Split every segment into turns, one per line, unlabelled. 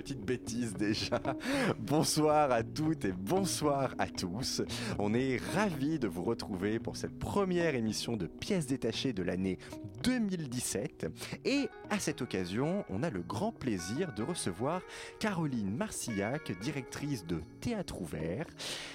Petite bêtise déjà. Bonsoir à toutes et bonsoir à tous. On est ravis de vous retrouver pour cette première émission de pièces détachées de l'année 2017. Et à cette occasion, on a le grand plaisir de recevoir Caroline Marcillac, directrice de Théâtre Ouvert,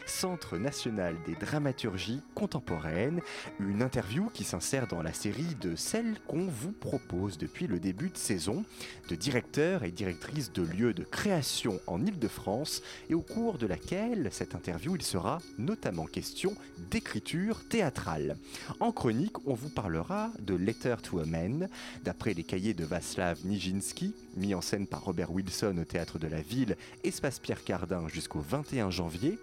Centre national des dramaturgies contemporaines. Une interview qui s'insère dans la série de celles qu'on vous propose depuis le début de saison de directeurs et directrices de lieux de création en Ile-de-France et au cours de laquelle cette interview il sera notamment question d'écriture théâtrale. En chronique, on vous parlera de Letter to a Man, d'après les cahiers de Václav Nijinsky, mis en scène par Robert Wilson au théâtre de la ville, Espace Pierre Cardin jusqu'au 21 janvier,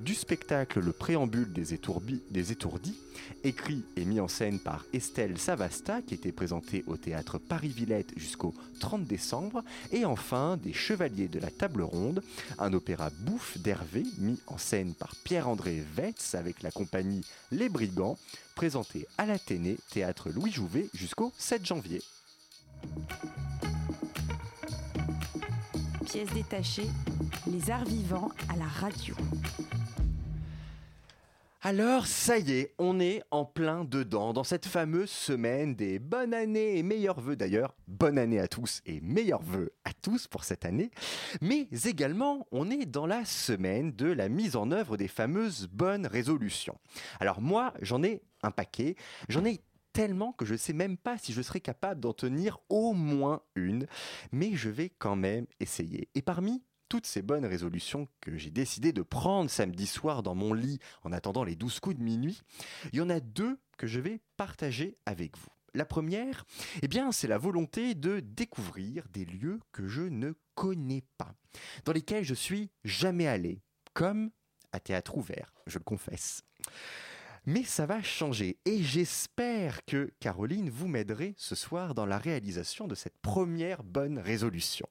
du spectacle Le préambule des, étourbi- des étourdis, écrit et mis en scène par Estelle Savasta, qui était présenté au théâtre Paris-Villette jusqu'au 30 décembre, et enfin des Chevaliers de la Table Ronde, un opéra bouffe d'Hervé, mis en scène par Pierre-André Vetz avec la compagnie Les Brigands, présenté à l'Athénée, théâtre Louis Jouvet jusqu'au 7 janvier.
Pièce détachée, les arts vivants à la radio.
Alors, ça y est, on est en plein dedans, dans cette fameuse semaine des bonnes années et meilleurs vœux d'ailleurs. Bonne année à tous et meilleurs vœux à tous pour cette année. Mais également, on est dans la semaine de la mise en œuvre des fameuses bonnes résolutions. Alors moi, j'en ai un paquet. J'en ai tellement que je ne sais même pas si je serai capable d'en tenir au moins une. Mais je vais quand même essayer. Et parmi toutes ces bonnes résolutions que j'ai décidé de prendre samedi soir dans mon lit en attendant les douze coups de minuit, il y en a deux que je vais partager avec vous. La première, eh bien, c'est la volonté de découvrir des lieux que je ne connais pas, dans lesquels je suis jamais allé, comme à théâtre ouvert, je le confesse. Mais ça va changer et j'espère que Caroline vous m'aiderez ce soir dans la réalisation de cette première bonne résolution.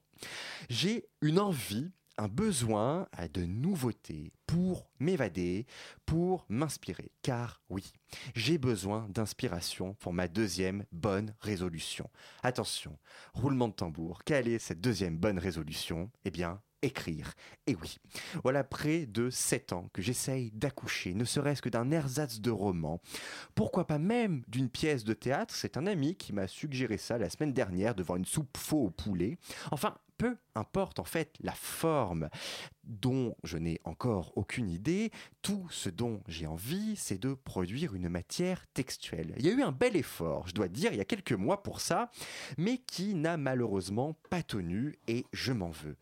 J'ai une envie, un besoin à de nouveautés pour m'évader, pour m'inspirer. Car oui, j'ai besoin d'inspiration pour ma deuxième bonne résolution. Attention, roulement de tambour, quelle est cette deuxième bonne résolution? Eh bien, écrire. Et oui, voilà près de sept ans que j'essaye d'accoucher, ne serait-ce que d'un ersatz de roman. Pourquoi pas même d'une pièce de théâtre? C'est un ami qui m'a suggéré ça la semaine dernière devant une soupe faux au poulet. Enfin, peu importe en fait la forme dont je n'ai encore aucune idée, tout ce dont j'ai envie, c'est de produire une matière textuelle. Il y a eu un bel effort, je dois dire, il y a quelques mois pour ça, mais qui n'a malheureusement pas tenu et je m'en veux.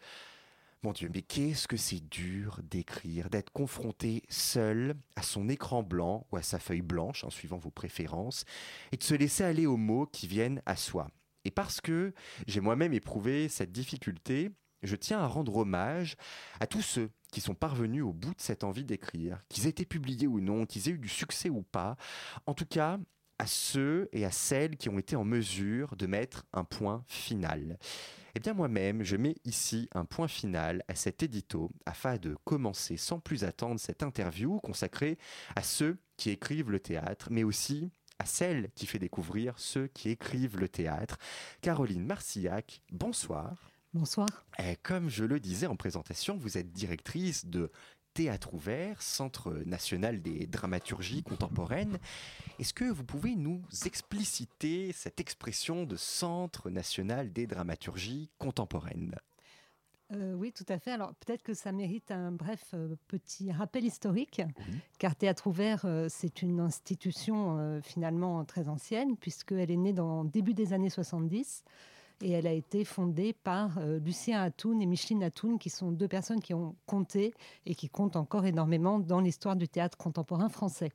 Mon Dieu, mais qu'est-ce que c'est dur d'écrire, d'être confronté seul à son écran blanc ou à sa feuille blanche, en suivant vos préférences, et de se laisser aller aux mots qui viennent à soi. Et parce que j'ai moi-même éprouvé cette difficulté, je tiens à rendre hommage à tous ceux qui sont parvenus au bout de cette envie d'écrire, qu'ils aient été publiés ou non, qu'ils aient eu du succès ou pas. En tout cas, à ceux et à celles qui ont été en mesure de mettre un point final. Eh bien moi-même, je mets ici un point final à cet édito afin de commencer sans plus attendre cette interview consacrée à ceux qui écrivent le théâtre, mais aussi à celle qui fait découvrir ceux qui écrivent le théâtre. Caroline Marcillac, bonsoir.
Bonsoir.
Eh, Comme je le disais en présentation, vous êtes directrice de Théâtre Ouvert, Centre national des dramaturgies contemporaines. Est-ce que vous pouvez nous expliciter cette expression de Centre national des dramaturgies contemporaines?
Euh, oui, tout à fait. Alors peut-être que ça mérite un bref euh, petit rappel historique, car Théâtre Ouvert, euh, c'est une institution finalement très ancienne, puisqu'elle est née dans le début des années 70. Et elle a été fondée par Lucien Atoun et Micheline Atoun, qui sont deux personnes qui ont compté et qui comptent encore énormément dans l'histoire du théâtre contemporain français.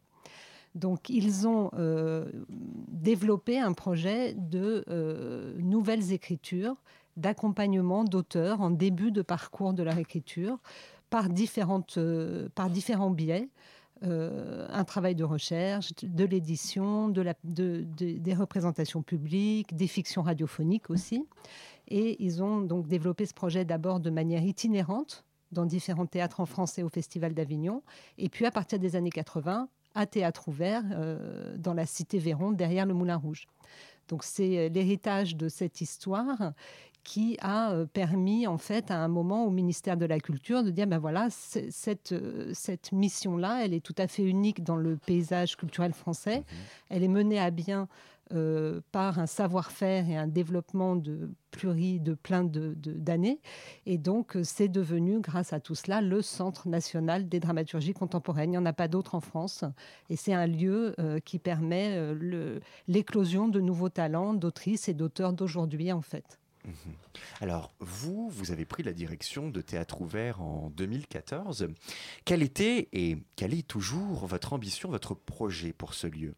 Donc, ils ont euh, développé un projet de euh, nouvelles écritures, d'accompagnement d'auteurs en début de parcours de leur écriture, par, différentes, par différents biais. un travail de recherche, de l'édition, de de, des représentations publiques, des fictions radiophoniques aussi. Et ils ont donc développé ce projet d'abord de manière itinérante dans différents théâtres en France et au Festival d'Avignon. Et puis à partir des années 80, à théâtre ouvert euh, dans la cité Véron, derrière le Moulin Rouge. Donc c'est euh, l'héritage de cette histoire qui a euh, permis en fait à un moment au ministère de la Culture de dire ben voilà cette, cette mission-là, elle est tout à fait unique dans le paysage culturel français. Mmh elle est menée à bien euh, par un savoir-faire et un développement de pluri de plein d'années. De, et donc, euh, c'est devenu, grâce à tout cela, le Centre national des dramaturgies contemporaines. Il n'y en a pas d'autre en France. Et c'est un lieu euh, qui permet l'éclosion de nouveaux talents d'autrices et d'auteurs d'aujourd'hui, en fait.
Mhm. Alors, vous, vous avez pris la direction de Théâtre Ouvert en 2014. Quelle était et quelle est toujours votre ambition, votre projet pour ce lieu?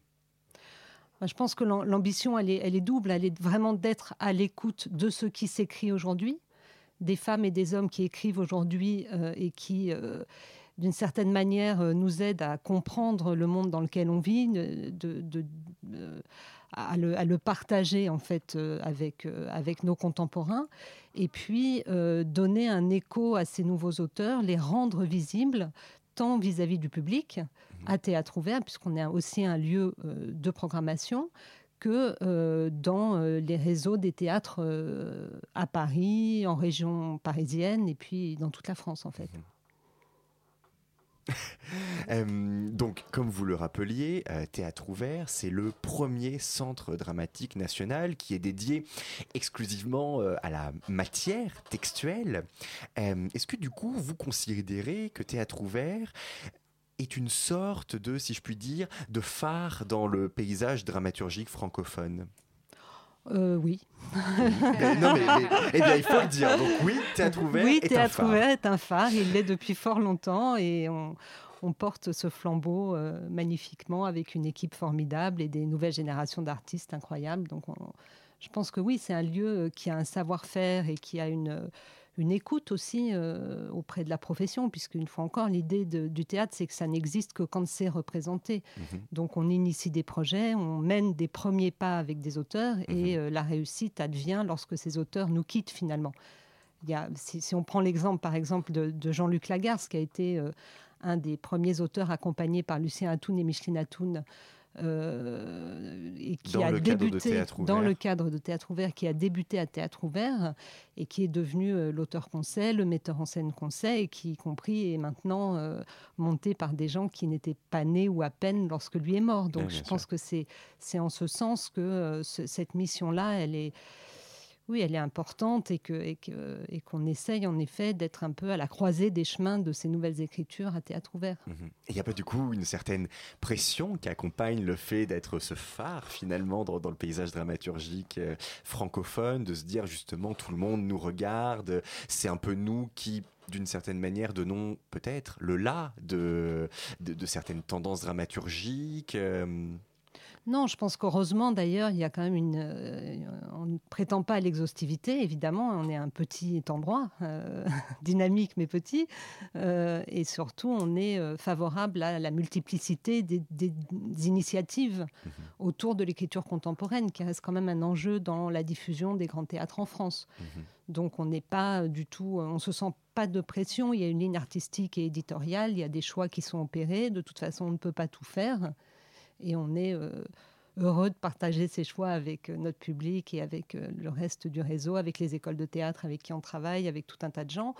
Je pense que l'ambition, elle est, double. Elle est vraiment d'être à l'écoute de ce qui s'écrit aujourd'hui, des femmes et des hommes qui écrivent aujourd'hui euh, et qui, euh, d'une certaine manière, euh, nous aident à comprendre le monde dans lequel on vit, à, le, partager en fait avec, avec nos contemporains, et puis donner un écho à ces nouveaux auteurs, les rendre visibles tant vis-à-vis du public, mhm. à théâtre ouvert, puisqu'on est aussi un lieu euh, de programmation, que euh, dans euh, les réseaux des théâtres à Paris, en région parisienne, et puis dans toute la France, en fait. Mhm.
Euh, donc, comme vous le rappeliez, euh, Théâtre Ouvert, c'est le premier centre dramatique national qui est dédié exclusivement euh, à la matière textuelle. Est-ce que du coup, vous considérez que Théâtre Ouvert est une sorte de, si je puis dire, de phare dans le paysage dramaturgique francophone?
Oui.
non, mais, eh bien, il faut le dire. Donc oui, Théâtre Ouvert
oui,
est
Théâtre
un phare.
Ouvert est un phare. Il l'est depuis fort longtemps et on, on porte ce flambeau euh, magnifiquement avec une équipe formidable et des nouvelles générations d'artistes incroyables. Donc, je pense que oui, c'est un lieu euh, qui a un savoir-faire et qui a une, euh, une écoute aussi auprès de la profession, puisque une fois encore, l'idée du théâtre, c'est que ça n'existe que quand c'est représenté. Mhm. Donc, on initie des projets, on mène des premiers pas avec des auteurs, et mhm. la réussite advient lorsque ces auteurs nous quittent finalement. Il y a, si, on prend l'exemple, par exemple, de, Jean-Luc Lagarce, qui a été un des premiers auteurs accompagnés par Lucien Atoun et Micheline Atoun. Euh, et qui a débuté dans le cadre de Théâtre Ouvert, qui a débuté à Théâtre Ouvert et qui est devenu euh, l'auteur conseil, le metteur en scène conseil, et qui, y compris, est maintenant euh, monté par des gens qui n'étaient pas nés ou à peine lorsque lui est mort. Donc, je pense que c'est en ce sens que cette mission-là, elle est oui, elle est importante et qu'on et que, et essaye en effet d'être un peu à la croisée des chemins de ces nouvelles écritures à théâtre ouvert.
Mhm. Il n'y a pas du coup une certaine pression qui accompagne le fait d'être ce phare finalement dans, le paysage dramaturgique euh, francophone, de se dire justement tout le monde nous regarde, c'est un peu nous qui d'une certaine manière donnons peut-être le là de, de, certaines tendances dramaturgiques. Euh,
non, je pense qu'heureusement, d'ailleurs, il y a quand même une. Euh, on ne prétend pas à l'exhaustivité, évidemment. On est un petit endroit, euh, dynamique mais petit. Euh, et surtout, on est favorable à la multiplicité des, initiatives mhm. autour de l'écriture contemporaine, qui reste quand même un enjeu dans la diffusion des grands théâtres en France. Mhm. Donc, on n'est pas du tout. On se sent pas de pression. Il y a une ligne artistique et éditoriale. Il y a des choix qui sont opérés. De toute façon, on ne peut pas tout faire et on est euh, heureux de partager ces choix avec euh, notre public et avec euh, le reste du réseau, avec les écoles de théâtre avec qui on travaille, avec tout un tas de gens.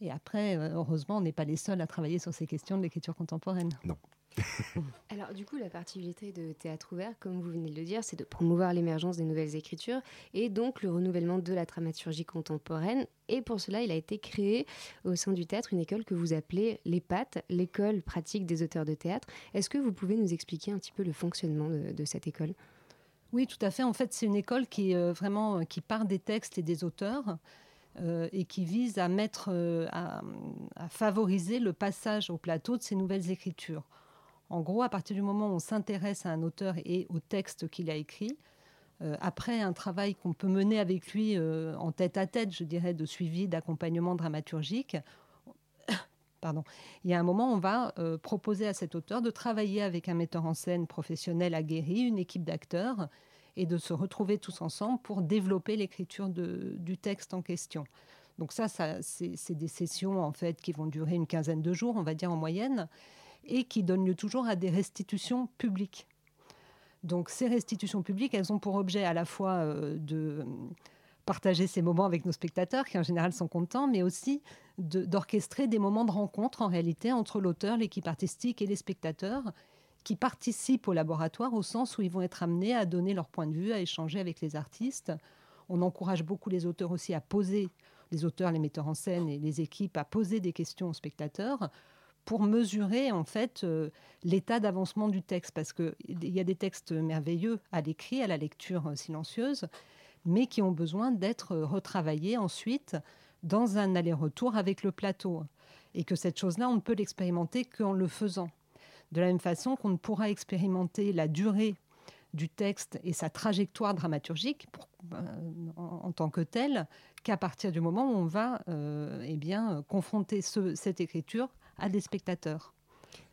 Et après, heureusement, on n'est pas les seuls à travailler sur ces questions de l'écriture contemporaine.
Non.
Alors du coup, la particularité de Théâtre Ouvert, comme vous venez de le dire, c'est de promouvoir l'émergence des nouvelles écritures et donc le renouvellement de la dramaturgie contemporaine. Et pour cela, il a été créé au sein du théâtre une école que vous appelez l'EPAT, l'école pratique des auteurs de théâtre. Est-ce que vous pouvez nous expliquer un petit peu le fonctionnement de, cette école?
Oui, tout à fait. En fait, c'est une école qui euh, vraiment euh, qui part des textes et des auteurs. Euh, et qui vise à mettre, à, favoriser le passage au plateau de ces nouvelles écritures. En gros, à partir du moment où on s'intéresse à un auteur et au texte qu'il a écrit, euh, après un travail qu'on peut mener avec lui euh, en tête à tête, je dirais, de suivi, d'accompagnement dramaturgique, pardon, il y a un moment, on va euh, proposer à cet auteur de travailler avec un metteur en scène professionnel aguerri, une équipe d'acteurs, et de se retrouver tous ensemble pour développer l'écriture du texte en question. Donc ça, ça c'est des sessions en fait qui vont durer une quinzaine de jours, on va dire en moyenne, et qui donnent lieu toujours à des restitutions publiques. Donc ces restitutions publiques, elles ont pour objet à la fois euh, de partager ces moments avec nos spectateurs, qui en général sont contents, mais aussi d'orchestrer des moments de rencontre en réalité entre l'auteur, l'équipe artistique et les spectateurs qui participent au laboratoire au sens où ils vont être amenés à donner leur point de vue, à échanger avec les artistes. On encourage beaucoup les auteurs aussi à poser, les auteurs, les metteurs en scène et les équipes à poser des questions aux spectateurs pour mesurer en fait euh, l'état d'avancement du texte parce qu'il y a des textes merveilleux à l'écrit, à la lecture euh, silencieuse, mais qui ont besoin d'être retravaillés ensuite dans un aller-retour avec le plateau. Et que cette chose-là, on ne peut l'expérimenter qu'en le faisant. De la même façon qu'on ne pourra expérimenter la durée du texte et sa trajectoire dramaturgique euh, en, tant que telle qu'à partir du moment où on va euh, eh bien, confronter cette écriture à des spectateurs.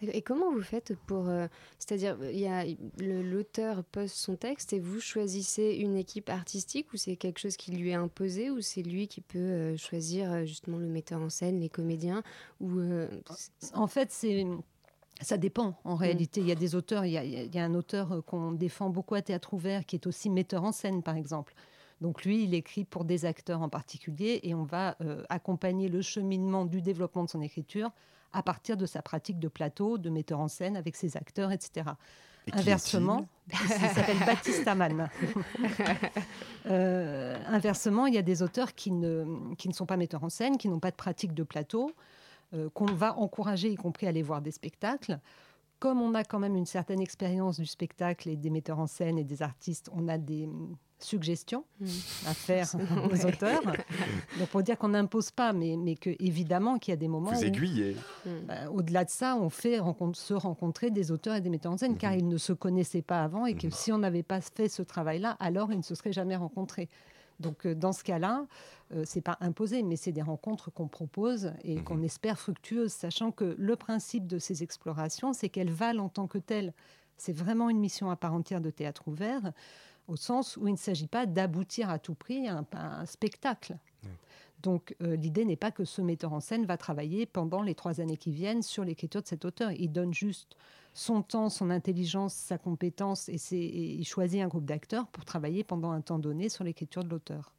Et comment vous faites pour... Euh, c'est-à-dire, a l'auteur pose son texte et vous choisissez une équipe artistique ou c'est quelque chose qui lui est imposé ou c'est lui qui peut euh, choisir euh, justement le metteur en scène, les comédiens ou,
En fait, c'est... Ça dépend en mm. réalité. Il y a des auteurs, il y a, il y a un auteur qu'on défend beaucoup à Théâtre Ouvert qui est aussi metteur en scène par exemple. Donc lui, il écrit pour des acteurs en particulier et on va accompagner le cheminement du développement de son écriture à partir de sa pratique de plateau, de metteur en scène avec ses acteurs, etc. inversement, il, s'appelle Baptiste Amann. Euh, inversement, il y a des auteurs qui ne, qui ne sont pas metteurs en scène, qui n'ont pas de pratique de plateau, euh, qu'on va encourager, y compris à aller voir des spectacles. Comme on a quand même une certaine expérience du spectacle et des metteurs en scène et des artistes, on a des, suggestions mm. à faire aux auteurs. Donc pour dire qu'on n'impose pas, mais, mais que évidemment qu'il y a des moments.
Vous aiguillez.
Mm. Bah, au-delà de ça, on fait se rencontrer des auteurs et des metteurs en scène car mm-hmm. ils ne se connaissaient pas avant et que mm-hmm. si on n'avait pas fait ce travail-là, alors ils ne se seraient jamais rencontrés. Donc euh, dans ce cas-là, euh, c'est pas imposé, mais c'est des rencontres qu'on propose et mm-hmm. qu'on espère fructueuses, sachant que le principe de ces explorations, c'est qu'elles valent en tant que telles. C'est vraiment une mission à part entière de théâtre ouvert au sens où il ne s'agit pas d'aboutir à tout prix à un, spectacle. Donc euh, l'idée n'est pas que ce metteur en scène va travailler pendant les trois années qui viennent sur l'écriture de cet auteur. Il donne juste son temps, son intelligence, sa compétence et, et il choisit un groupe d'acteurs pour travailler pendant un temps donné sur l'écriture de l'auteur.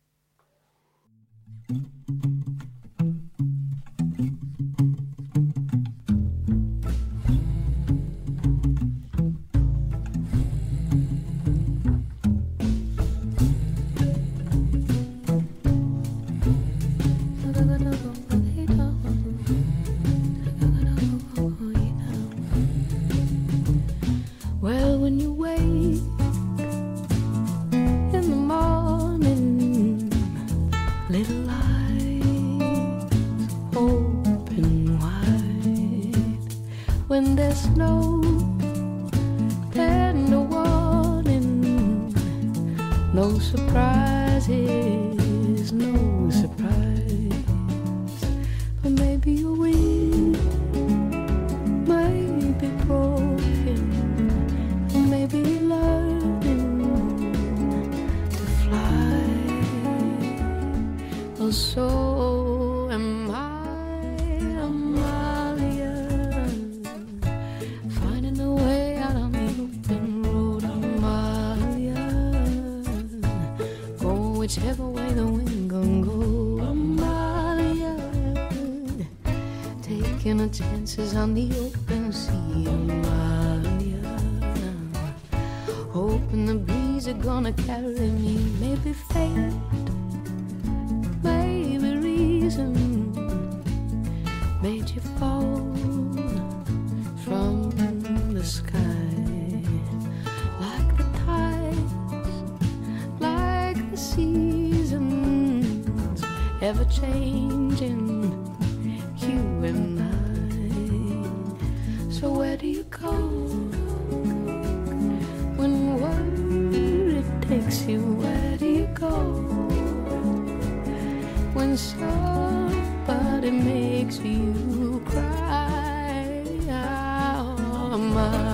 alma.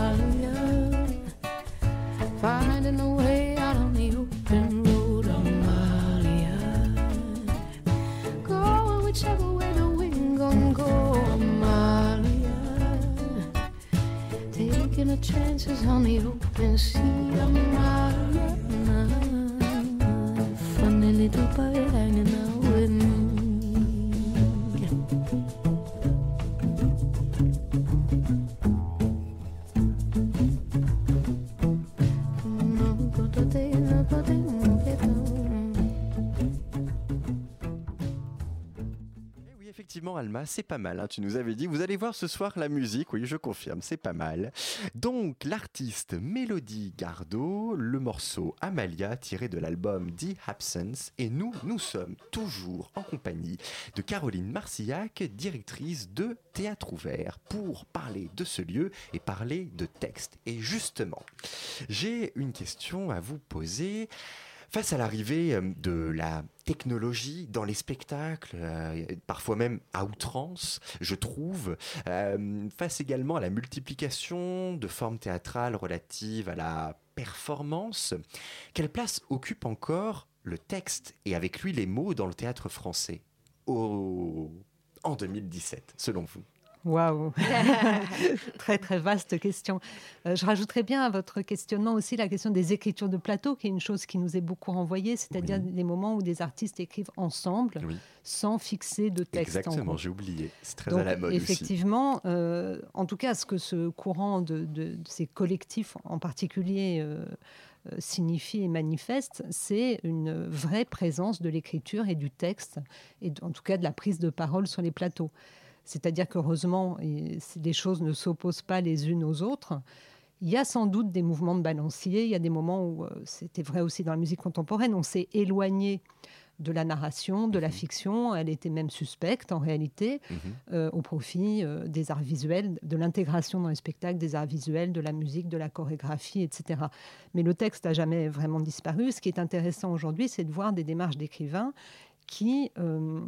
C'est pas mal. hein, tu nous avais dit, vous allez voir ce soir la musique. Oui, je confirme, c'est pas mal. Donc, l'artiste Mélodie Gardot, le morceau Amalia, tiré de l'album The Absence. Et nous, nous sommes toujours en compagnie de Caroline Marcillac, directrice de Théâtre Ouvert, pour parler de ce lieu et parler de texte. Et justement, j'ai une question à vous poser. Face à l'arrivée euh, de la technologie dans les spectacles, euh, parfois même à outrance, je trouve, euh, face également à la multiplication de formes théâtrales relatives à la performance, quelle place occupe encore le texte et avec lui les mots dans le théâtre français? Au- en 2017, selon vous?
Waouh Très très vaste question. Euh, je rajouterais bien à votre questionnement aussi la question des écritures de plateau, qui est une chose qui nous est beaucoup renvoyée, c'est-à-dire
Oui.
les moments où des artistes écrivent ensemble
Oui.
sans fixer de texte. en
Exactement, j'ai oublié. C'est très
Donc,
à la mode aussi.
effectivement, euh, en tout cas, ce que ce courant de, de- de ces collectifs en particulier euh, euh, signifie et manifeste, c'est une vraie présence de l'écriture et du texte, et en tout cas de la prise de parole sur les plateaux. C'est-à-dire qu'heureusement, les choses ne s'opposent pas les unes aux autres. Il y a sans doute des mouvements de balancier. Il y a des moments où euh, c'était vrai aussi dans la musique contemporaine. On s'est éloigné de la narration, de la fiction. Elle était même suspecte en réalité
Mhm.
euh, au profit euh, des arts visuels, de l'intégration dans les spectacles des arts visuels, de la musique, de la chorégraphie, etc. Mais le texte n'a jamais vraiment disparu. Ce qui est intéressant aujourd'hui, c'est de voir des démarches d'écrivains qui, euh,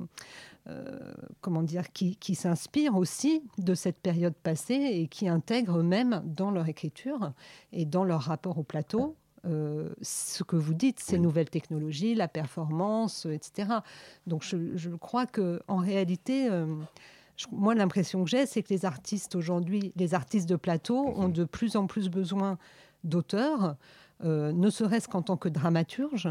euh, comment dire, qui, qui s'inspirent aussi de cette période passée et qui intègrent même dans leur écriture et dans leur rapport au plateau. euh, ce que vous dites, ces
Oui.
nouvelles technologies, la performance, etc. Donc je, je crois que en réalité, je- moi l'impression que j'ai, c'est que les artistes aujourd'hui, les artistes de plateau, ont de plus en plus besoin d'auteurs, ne serait-ce qu'en tant que dramaturges,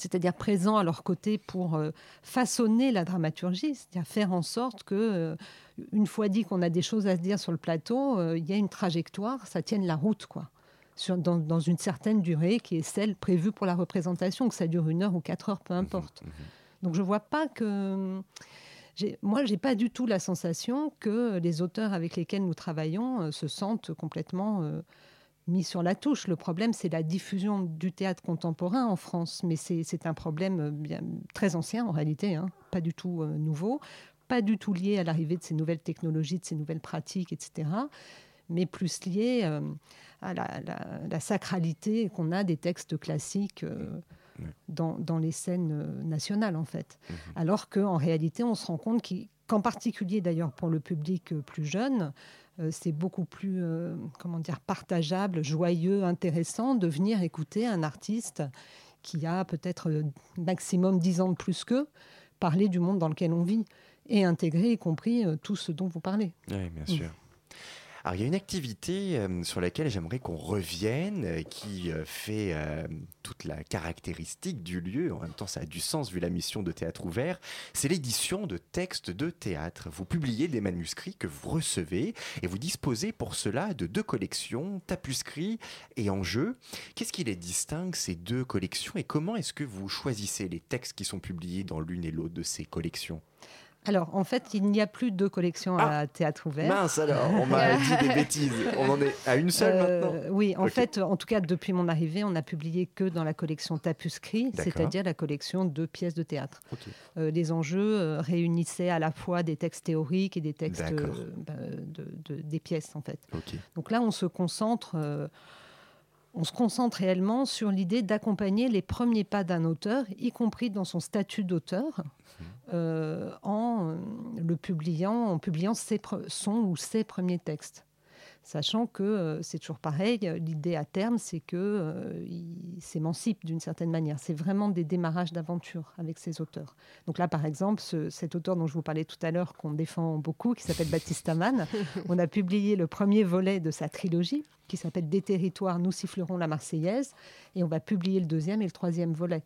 c'est-à-dire présents à leur côté pour euh, façonner la dramaturgie, c'est-à-dire faire en sorte que, euh, une fois dit qu'on a des choses à se dire sur le plateau, euh, il y a une trajectoire, ça tienne la route, quoi. Sur- dans, dans une certaine durée qui est celle prévue pour la représentation, que ça dure une heure ou quatre heures, peu importe. Donc je vois pas que. Moi, j'ai pas du tout la sensation que les auteurs avec lesquels nous travaillons euh, se sentent complètement euh, mis sur la touche. Le problème, c'est la diffusion du théâtre contemporain en France, mais c'est un problème euh, bien, très ancien en réalité, hein, pas du tout euh, nouveau, pas du tout lié à l'arrivée de ces nouvelles technologies, de ces nouvelles pratiques, etc., mais plus lié euh, à la, la- la sacralité qu'on a des textes classiques. euh, dans, dans les scènes nationales, en fait.
Mhm.
Alors qu'en réalité, on se rend compte qu'en particulier, d'ailleurs, pour le public plus jeune, c'est beaucoup plus, euh, comment dire, partageable, joyeux, intéressant de venir écouter un artiste qui a peut-être euh, maximum 10 ans de plus qu'eux, parler du monde dans lequel on vit et intégrer, y compris euh, tout ce dont vous parlez.
Oui, bien sûr. Alors, il y a une activité euh, sur laquelle j'aimerais qu'on revienne, euh, qui euh, fait toute la caractéristique du lieu. En même temps, ça a du sens vu la mission de Théâtre Ouvert. C'est l'édition de textes de théâtre. Vous publiez des manuscrits que vous recevez et vous disposez pour cela de deux collections, Tapuscrit et Enjeu. Qu'est-ce qui les distingue, ces deux collections, et comment est-ce que vous choisissez les textes qui sont publiés dans l'une et l'autre de ces collections?
Alors, en fait, il n'y a plus de collection à Théâtre Ouvert.
Mince alors, on m'a dit des bêtises. On en est à une seule
Euh,
maintenant
Oui, en fait, en tout cas, depuis mon arrivée, on n'a publié que dans la collection Tapuscrit, c'est-à-dire la collection de pièces de théâtre. Euh, les enjeux euh, réunissaient à la fois des textes théoriques et des textes bah, de- de- des pièces, en fait. Donc là, on se concentre, on se concentre réellement sur l'idée d'accompagner les premiers pas d'un auteur, y compris dans son statut d'auteur, euh, en le publiant, en publiant ses son ou ses premiers textes. Sachant que euh, c'est toujours pareil. L'idée à terme, c'est que euh, il s'émancipe d'une certaine manière. C'est vraiment des démarrages d'aventure avec ces auteurs. Donc là, par exemple, ce- cet auteur dont je vous parlais tout à l'heure, qu'on défend beaucoup, qui s'appelle Baptiste Amann, on a publié le premier volet de sa trilogie, qui s'appelle Des territoires, nous sifflerons la Marseillaise, et on va publier le deuxième et le troisième volet.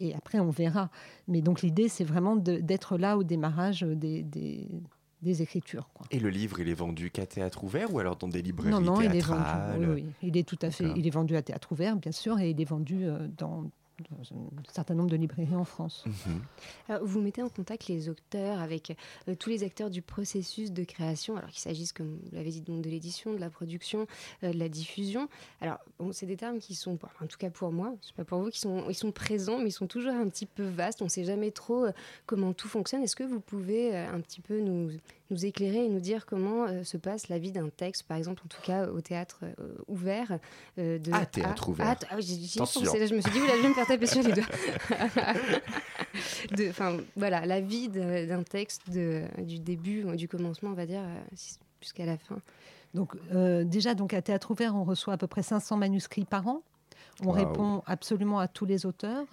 Et après, on verra. Mais donc l'idée, c'est vraiment d'être là au démarrage des, des- des écritures. quoi.
Et le livre, il est vendu qu'à théâtre ouvert ou alors dans des librairies
Non, non, il est vendu.
théâtrales
oui, oui. Il est tout à fait. Il est vendu à théâtre ouvert, bien sûr, et il est vendu euh, dans, dans un certain nombre de librairies en France.
Mhm.
Alors, vous mettez en contact les auteurs avec euh, tous les acteurs du processus de création, alors qu'il s'agisse, comme vous l'avez dit, donc de l'édition, de la production, euh, de la diffusion. Alors, bon, c'est des termes qui sont, en tout cas pour moi, je sais pas pour vous, qui sont, ils sont présents, mais ils sont toujours un petit peu vastes. On ne sait jamais trop euh, comment tout fonctionne. Est-ce que vous pouvez euh, un petit peu nous, nous éclairer et nous dire comment euh, se passe la vie d'un texte, par exemple, en tout cas au théâtre euh, ouvert euh, de
À théâtre ouvert.
Ah, ai pensé, là, je me suis dit, vous allez me faire taper sur les doigts. enfin, voilà, la vie d'un texte de- du début, du commencement, on va dire, jusqu'à la fin.
Donc euh, déjà, donc à théâtre ouvert, on reçoit à peu près 500 manuscrits par an. On répond absolument à tous les auteurs.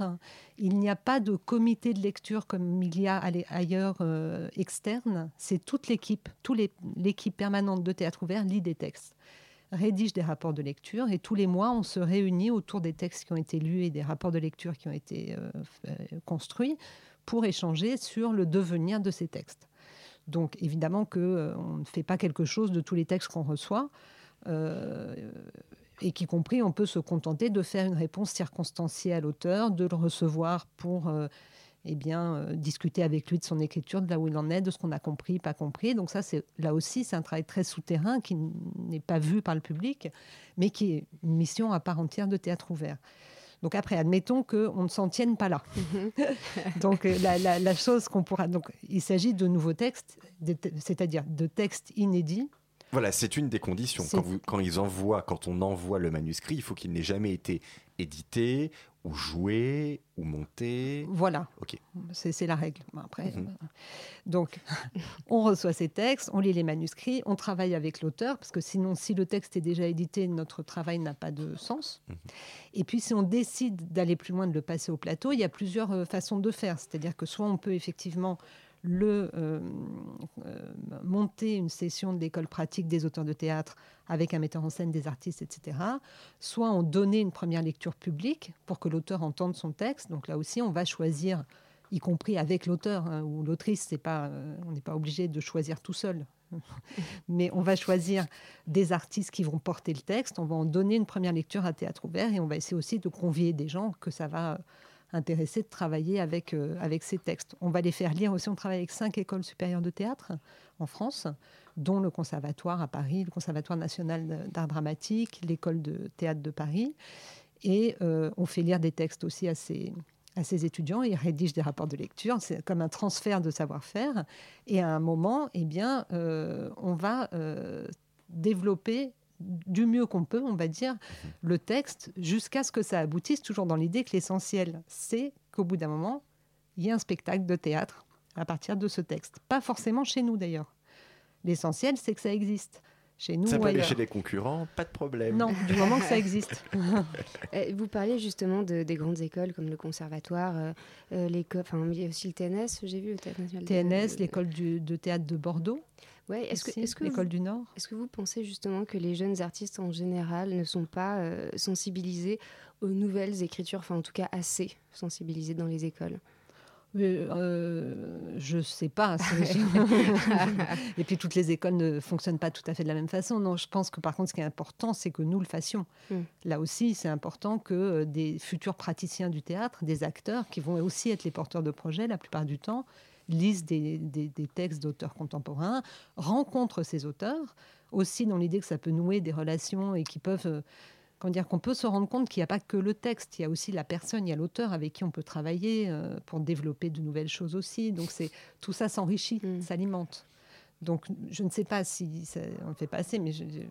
Il n'y a pas de comité de lecture comme il y a ailleurs euh, externe. C'est toute l'équipe, toute l'équipe permanente de théâtre ouvert lit des textes, rédige des rapports de lecture et tous les mois, on se réunit autour des textes qui ont été lus et des rapports de lecture qui ont été euh, euh, construits pour échanger sur le devenir de ces textes. Donc évidemment que euh, on ne fait pas quelque chose de tous les textes qu'on reçoit. euh, et qu'y compris, on peut se contenter de faire une réponse circonstanciée à l'auteur, de le recevoir pour euh, eh bien, euh, discuter avec lui de son écriture, de là où il en est, de ce qu'on a compris, pas compris. Donc ça, c'est là aussi, c'est un travail très souterrain qui n'est pas vu par le public, mais qui est une mission à part entière de théâtre ouvert. Donc après, admettons qu'on ne s'en tienne pas là. donc euh, la, la- la chose qu'on pourra... Donc il s'agit de nouveaux textes, c'est-à-dire de textes inédits.
Voilà, c'est une des conditions. Quand, vous, quand ils envoient, quand on envoie le manuscrit, il faut qu'il n'ait jamais été édité ou joué ou monté.
Voilà.
Ok.
C'est la règle. Après,
Mhm.
euh, donc, on reçoit ces textes, on lit les manuscrits, on travaille avec l'auteur, parce que sinon, si le texte est déjà édité, notre travail n'a pas de sens.
Mhm.
Et puis, si on décide d'aller plus loin, de le passer au plateau, il y a plusieurs euh, façons de faire. C'est-à-dire que soit on peut effectivement le euh, euh, monter une session de l'école pratique des auteurs de théâtre avec un metteur en scène, des artistes, etc. Soit on donner une première lecture publique pour que l'auteur entende son texte. Donc là aussi, on va choisir, y compris avec l'auteur hein, ou l'autrice. C'est pas, euh, on n'est pas obligé de choisir tout seul. Mais on va choisir des artistes qui vont porter le texte. On va en donner une première lecture à théâtre ouvert et on va essayer aussi de convier des gens que ça va intéressés de travailler avec, euh, avec ces textes. On va les faire lire aussi. On travaille avec cinq écoles supérieures de théâtre en France, dont le Conservatoire à Paris, le Conservatoire national d'art dramatique, l'école de théâtre de Paris. Et euh, on fait lire des textes aussi à ces, à ces étudiants. Ils rédigent des rapports de lecture. C'est comme un transfert de savoir-faire. Et à un moment, eh bien, euh, on va développer du mieux qu'on peut, on va dire, le texte jusqu'à ce que ça aboutisse, toujours dans l'idée que l'essentiel, c'est qu'au bout d'un moment, il y ait un spectacle de théâtre à partir de ce texte. Pas forcément chez nous d'ailleurs. L'essentiel, c'est que ça existe. Chez nous
Ça
ou
peut aller chez les concurrents, pas de problème.
Non, du moment que ça existe.
Euh, Vous parlez justement de, des grandes écoles comme le conservatoire, euh, euh, l'école, enfin il y a aussi le TNS, j'ai vu le
TNS,
de-
l'école de théâtre de Bordeaux,
Ouais, est-ce que,
l'école
vous-
du Nord.
Est-ce que vous pensez justement que les jeunes artistes en général ne sont pas euh, sensibilisés aux nouvelles écritures, enfin en tout cas assez sensibilisés dans les écoles?
Euh, euh, je sais pas. Et puis toutes les écoles ne fonctionnent pas tout à fait de la même façon. Non, je pense que par contre, ce qui est important, c'est que nous le fassions.
Mm.
Là aussi, c'est important que euh, des futurs praticiens du théâtre, des acteurs, qui vont aussi être les porteurs de projets la plupart du temps, lisent des, des- des textes d'auteurs contemporains, rencontrent ces auteurs, aussi dans l'idée que ça peut nouer des relations et qui peuvent euh, dire qu'on peut se rendre compte qu'il n'y a pas que le texte, il y a aussi la personne, il y a l'auteur avec qui on peut travailler euh, pour développer de nouvelles choses aussi. Donc c'est tout ça s'enrichit,
Mm.
s'alimente. Donc, je ne sais pas si ça- on le fait pas assez, mais je, je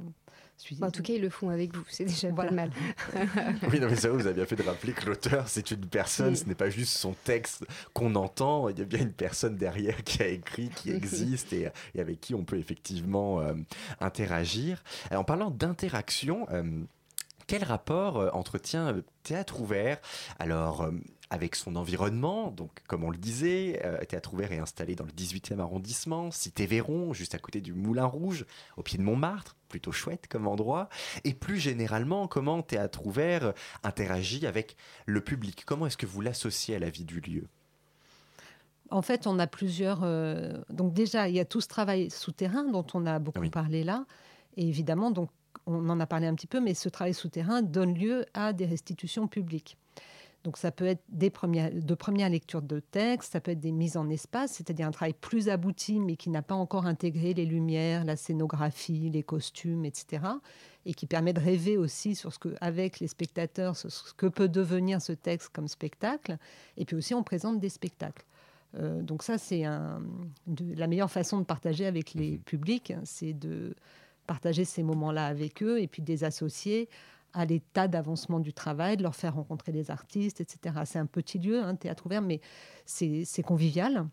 suis.
Bon, en tout cas, ils le font avec vous, c'est déjà
Voilà.
pas mal.
Oui, non, mais ça, vous avez bien fait de rappeler que l'auteur, c'est une personne, ce n'est pas juste son texte qu'on entend, il y a bien une personne derrière qui a écrit, qui existe et, et avec qui on peut effectivement euh, interagir. Alors, en parlant d'interaction, euh, quel rapport euh, entretient Théâtre Ouvert? Alors, euh, avec son environnement, donc comme on le disait, euh, Théâtre Ouvert est installé dans le 18e arrondissement, Cité Véron, juste à côté du Moulin Rouge, au pied de Montmartre, plutôt chouette comme endroit. Et plus généralement, comment Théâtre Ouvert euh, interagit avec le public? Comment est-ce que vous l'associez à la vie du lieu?
En fait, on a plusieurs. euh, donc déjà, il y a tout ce travail souterrain dont on a beaucoup
Oui.
parlé là, et évidemment, donc on en a parlé un petit peu, mais ce travail souterrain donne lieu à des restitutions publiques. Donc ça peut être des premières, de premières lectures de textes, ça peut être des mises en espace, c'est-à-dire un travail plus abouti, mais qui n'a pas encore intégré les lumières, la scénographie, les costumes, etc. Et qui permet de rêver aussi sur ce que, avec les spectateurs, sur ce que peut devenir ce texte comme spectacle. Et puis aussi, on présente des spectacles. Euh, donc ça, c'est un- de- la meilleure façon de partager avec les publics, c'est de partager ces moments-là avec eux et puis de les associer à l'état d'avancement du travail, de leur faire rencontrer des artistes, etc. C'est un petit lieu, un théâtre ouvert, mais c'est convivial,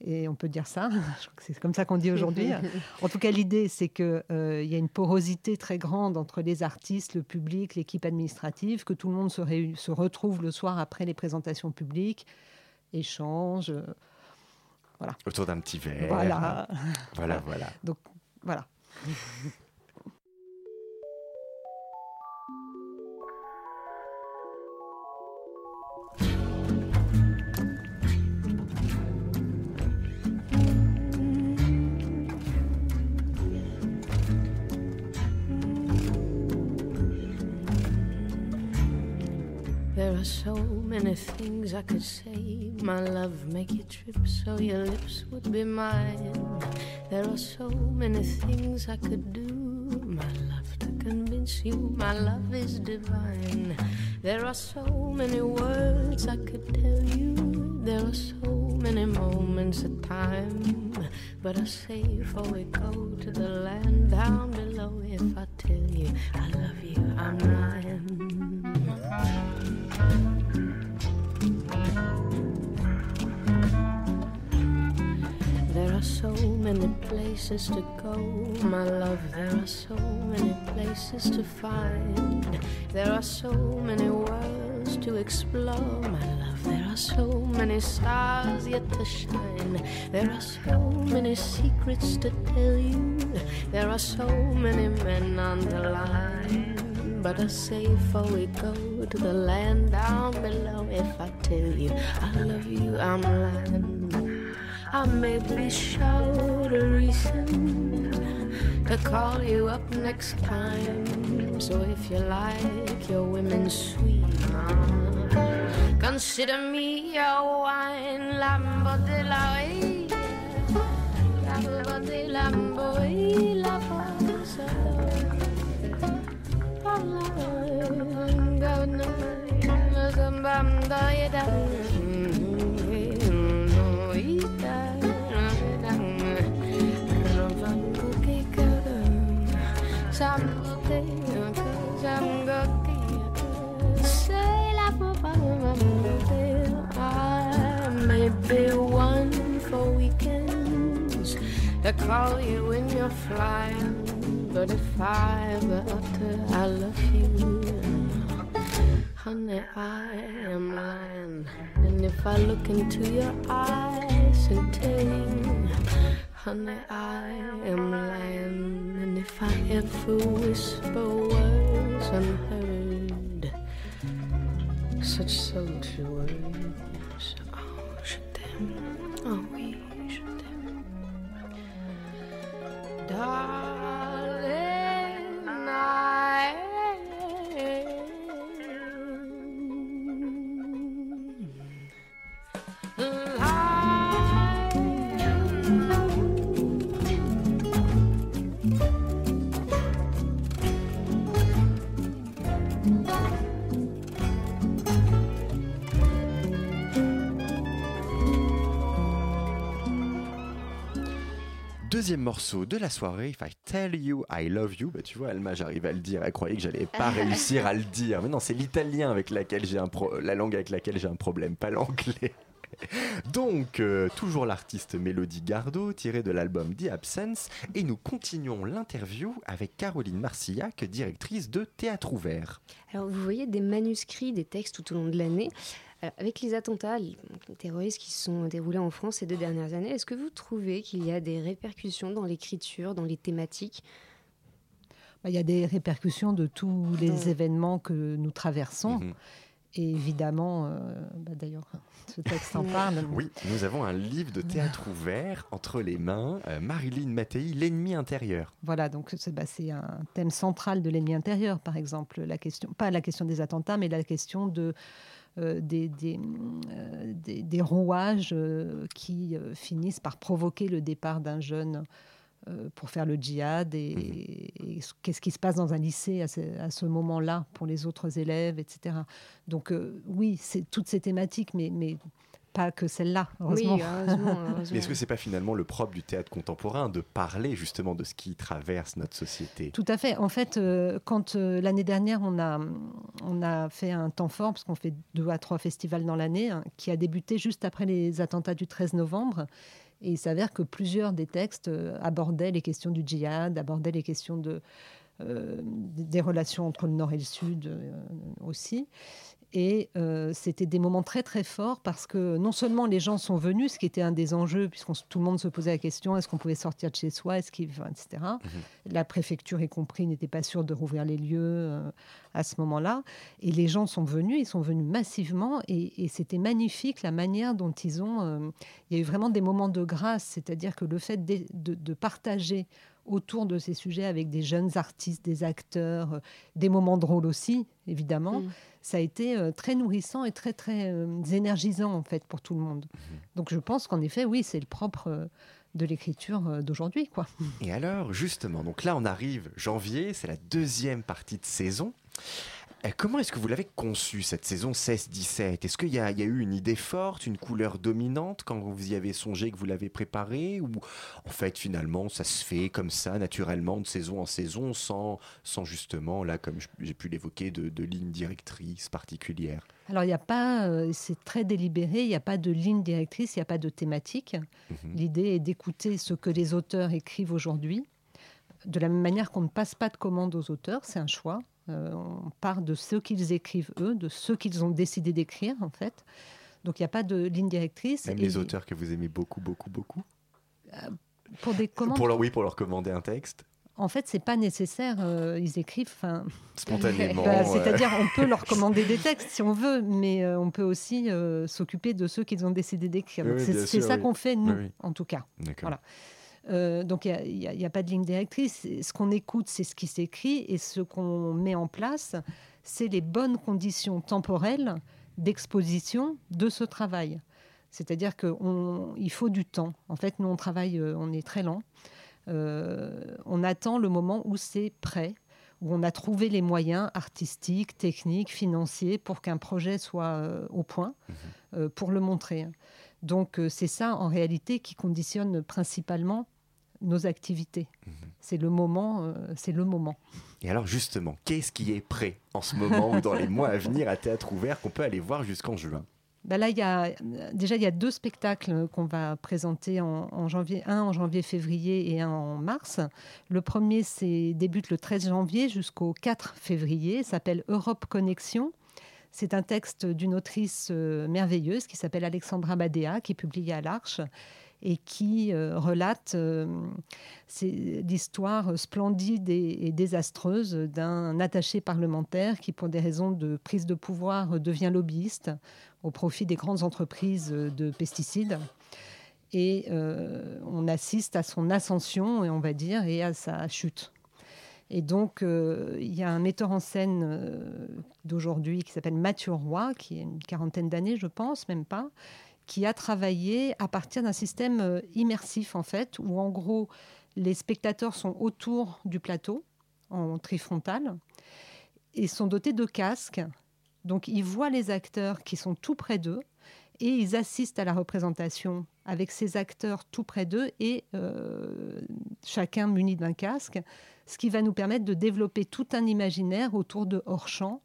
et on peut dire ça. Je crois que c'est comme ça qu'on dit aujourd'hui. en tout cas, l'idée, c'est qu'il y a une porosité très grande entre les artistes, le public, l'équipe administrative, que tout le monde se retrouve le soir après les présentations publiques, échange. euh, voilà.
Autour d'un petit verre.
Voilà.
Voilà, voilà.
Donc, voilà.
So many things I could say. My love, make you trip so your lips would be mine. There are so many things I could do. My love, to convince you my love is divine. There are so many words I could tell you. There are so many moments of time. But I say before we go to the land down below, if I tell you I love you, I'm lying. So many places to go, my love. There are so many places to find. There are so many worlds to explore, my love. There are so many stars yet to shine. There are so many secrets to tell you. There are so many men on the line. But I say before we go to the land down below, if I tell you I love you, I'm lying. I may be short a reason to call you up next time. So if you like your women sweet, consider me your wine, Lambo de la call you when you're flying. But if I ever utter I love you, honey, I am lying. And if I look into your eyes and tell you, honey, I am lying. And if I ever whisper words unheard, such sultry words, oh, je
high. Morceau de la soirée, If I Tell You I Love You, bah tu vois, Alma, j'arrive à le dire. Elle croyait que j'allais pas réussir à le dire. Mais non, c'est l'italien avec laquelle j'ai un pro- la langue avec laquelle j'ai un problème, pas l'anglais. Donc, euh, toujours l'artiste Mélodie Gardot, tiré de l'album The Absence, et nous continuons l'interview avec Caroline Marcillac, directrice de Théâtre Ouvert.
Alors, vous voyez des manuscrits, des textes tout au long de l'année. Alors, avec les attentats les terroristes qui se sont déroulés en France ces deux dernières années, est-ce que vous trouvez qu'il y a des répercussions dans l'écriture, dans les thématiques?
Bah, Il y a des répercussions de tous les
Dans-
événements que nous traversons.
Mhm.
Et évidemment, euh, bah, d'ailleurs, ce texte en parle.
Oui, nous avons un livre de théâtre ouvert entre les mains, euh, Marilyn Mattei, L'ennemi intérieur.
Voilà, donc c'est bah, c'est un thème central de l'ennemi intérieur, par exemple. La question, pas la question des attentats, mais la question de, euh, des, des, euh, des- des rouages euh, qui euh, finissent par provoquer le départ d'un jeune euh, pour faire le djihad et, et ce- qu'est-ce qui se passe dans un lycée à ce, moment-là pour les autres élèves, etc. Donc euh, oui, c'est toutes ces thématiques, mais, mais pas que celle-là, heureusement.
Oui, heureusement. heureusement.
Mais est-ce que c'est pas finalement le propre du théâtre contemporain de parler justement de ce qui traverse notre société?
Tout à fait. En fait, euh, quand euh, l'année dernière, on a, on a fait un temps fort, parce qu'on fait deux à trois festivals dans l'année, hein, qui a débuté juste après les attentats du 13 novembre. Et il s'avère que plusieurs des textes euh, abordaient les questions du djihad, abordaient les questions de, euh, des relations entre le Nord et le Sud euh, aussi. Et euh, c'était des moments très très forts parce que non seulement les gens sont venus, ce qui était un des enjeux, puisque tout le monde se posait la question est-ce qu'on pouvait sortir de chez soi, est-ce qu'il, etc. La préfecture y compris n'était pas sûre de rouvrir les lieux euh, à ce moment-là. Et les gens sont venus, ils sont venus massivement, et, et c'était magnifique la manière dont ils ont. euh, il y a eu vraiment des moments de grâce, c'est-à-dire que le fait de, de- de partager autour de ces sujets avec des jeunes artistes, des acteurs, euh, des moments drôles aussi, évidemment.
Mm.
Ça a été euh, très nourrissant et très très euh, énergisant en fait pour tout le monde. Donc je pense qu'en effet, oui, c'est le propre de l'écriture d'aujourd'hui, quoi.
Et alors, justement, donc là on arrive janvier, c'est la deuxième partie de saison. Euh, Comment est-ce que vous l'avez conçue cette saison 16-17 Est-ce qu'il y, a il y a eu une idée forte, une couleur dominante quand vous y avez songé, que vous l'avez préparée Ou en fait finalement ça se fait comme ça, naturellement, de saison en saison, sans, sans justement, là comme j'ai pu l'évoquer, de, de ligne directrice particulière?
Alors il n'y a pas, euh, c'est très délibéré, il n'y a pas de ligne directrice, il n'y a pas de thématique.
Mhm.
L'idée est d'écouter ce que les auteurs écrivent aujourd'hui. De la même manière qu'on ne passe pas de commande aux auteurs, c'est un choix. Euh, on part de ce qu'ils écrivent eux, de ce qu'ils ont décidé d'écrire en fait. Donc il n'y a pas de ligne directrice.
Même
Et
les auteurs que vous aimez beaucoup, beaucoup, beaucoup
Pour des commandes,
pour leur, Oui, pour leur commander un texte,
en fait, c'est pas nécessaire. euh, ils écrivent. Enfin,
spontanément.
Bah,
euh,
C'est-à-dire, on peut leur commander des textes si on veut, mais euh, on peut aussi euh, s'occuper de ceux qu'ils ont décidé d'écrire.
Oui,
c'est ça
oui.
qu'on fait, nous,
Oui,
en tout cas.
D'accord.
Voilà. Euh, donc, il n'y a, pas de ligne directrice. Ce qu'on écoute, c'est ce qui s'écrit, et ce qu'on met en place, c'est les bonnes conditions temporelles d'exposition de ce travail. C'est-à-dire qu'il faut du temps. En fait, nous, on travaille, euh, on est très lent. Euh, on attend le moment où c'est prêt, où on a trouvé les moyens artistiques, techniques, financiers pour qu'un projet soit euh, au point euh, pour le montrer. Donc c'est ça en réalité qui conditionne principalement nos activités. C'est le moment, euh, c'est le moment.
Et alors justement, qu'est-ce qui est prêt en ce moment ou dans les mois à venir à théâtre ouvert qu'on peut aller voir jusqu'en juin?
Ben là, il y a, déjà, il y a deux spectacles qu'on va présenter en, en janvier, un en janvier-février et un en mars. Le premier c'est, débute le 13 janvier jusqu'au 4 février, s'appelle Europe Connexion. C'est un texte d'une autrice euh, merveilleuse qui s'appelle Alexandra Badea, qui est publiée à l'Arche et qui euh, relate euh, l'histoire splendide et, désastreuse d'un attaché parlementaire qui, pour des raisons de prise de pouvoir, devient lobbyiste au profit des grandes entreprises de pesticides. Et euh, on assiste à son ascension, et on va dire, et à sa chute. Et donc, il y a un metteur en scène d'aujourd'hui qui s'appelle Mathieu Roy, qui a une quarantaine d'années, je pense, même pas, qui a travaillé à partir d'un système euh, immersif, en fait, où en gros, les spectateurs sont autour du plateau, en trifrontal, et sont dotés de casques. Donc, ils voient les acteurs qui sont tout près d'eux, et ils assistent à la représentation avec ces acteurs tout près d'eux et euh, chacun muni d'un casque, ce qui va nous permettre de développer tout un imaginaire autour de hors-champ,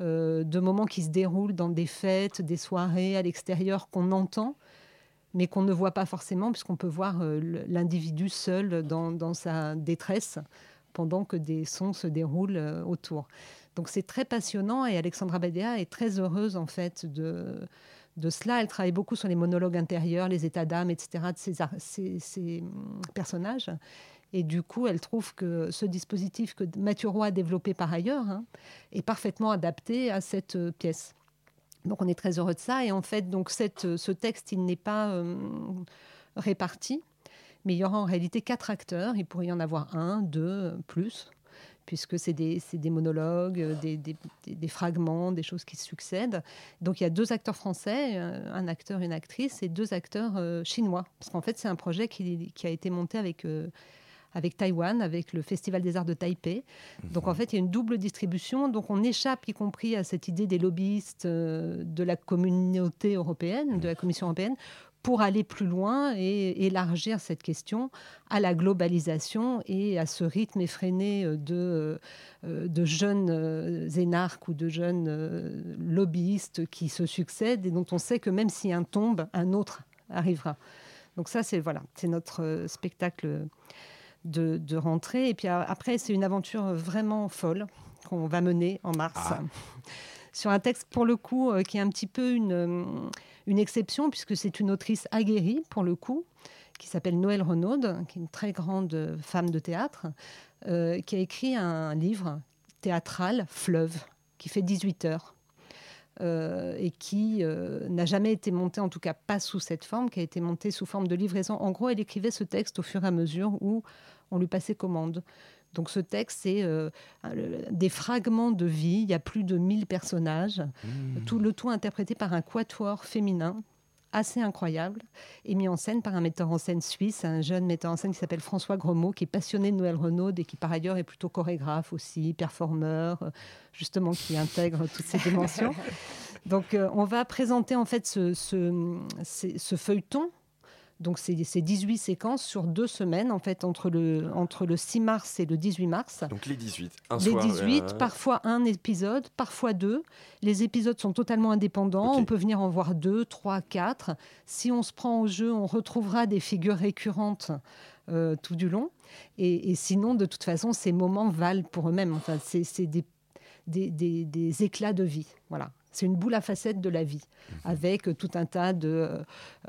de moments qui se déroulent dans des fêtes, des soirées à l'extérieur qu'on entend, mais qu'on ne voit pas forcément, puisqu'on peut voir euh, l'individu seul dans, sa détresse pendant que des sons se déroulent euh, autour. Donc c'est très passionnant et Alexandra Badea est très heureuse en fait de, de cela. Elle travaille beaucoup sur les monologues intérieurs, les états d'âme, etc. de ces, ces, ces, hum, personnages. Et du coup, elle trouve que ce dispositif que Mathieu a développé par ailleurs hein, est parfaitement adapté à cette euh, pièce. Donc on est très heureux de ça. Et en fait, donc cette, ce texte, il n'est pas euh, réparti, mais il y aura en réalité quatre acteurs. Il pourrait y en avoir un, deux, plus, puisque c'est des, monologues, des, fragments, des choses qui se succèdent. Donc il y a deux acteurs français, euh, un acteur, une actrice, et deux acteurs euh, chinois. Parce qu'en fait, c'est un projet qui, a été monté avec... Euh, avec Taïwan, avec le Festival des Arts de Taipei. Donc en fait, il y a une double distribution. Donc on échappe y compris à cette idée des lobbyistes euh, de la communauté européenne, de la Commission européenne, pour aller plus loin et élargir cette question à la globalisation et à ce rythme effréné de, euh, de jeunes énarques ou de jeunes lobbyistes qui se succèdent et dont on sait que même si un tombe, un autre arrivera. Donc ça, c'est voilà, c'est notre spectacle de, de rentrée. Et puis après, c'est une aventure vraiment folle qu'on va mener en mars. Ah. Sur un texte, pour le coup, euh, qui est un petit peu une, une exception, puisque c'est une autrice aguerrie, pour le coup, qui s'appelle Noël Renaud, qui est une très grande femme de théâtre, euh, qui a écrit un livre théâtral, Fleuve, qui fait 18 heures. Euh, et qui euh, n'a jamais été monté, en tout cas pas sous cette forme, qui a été monté sous forme de livraison. En gros, elle écrivait ce texte au fur et à mesure où on lui passait commande. Donc ce texte, c'est euh, des fragments de vie. Il y a plus de 1000 personnages, mmh. tout le tout interprété par un quatuor féminin assez incroyable et mis en scène par un metteur en scène suisse, un jeune metteur en scène qui s'appelle François Gremaud, qui est passionné de Noël Renaud et qui par ailleurs est plutôt chorégraphe aussi, performeur, euh, justement qui intègre toutes ces dimensions. Donc euh, on va présenter en fait ce, ce, ce feuilleton donc c'est 18 séquences sur deux semaines, en fait, entre le, entre le 6 mars et le 18 mars.
Donc les 18, un
Les 18, euh... parfois un épisode, parfois deux. Les épisodes sont totalement indépendants, okay. on peut venir en voir deux, trois, quatre. Si on se prend au jeu, on retrouvera des figures récurrentes euh, tout du long. Et, et, sinon, de toute façon, ces moments valent pour eux-mêmes. Enfin, c'est des, des, des, des éclats de vie. Voilà. C'est une boule à facettes de la vie, mmh. avec tout un tas de...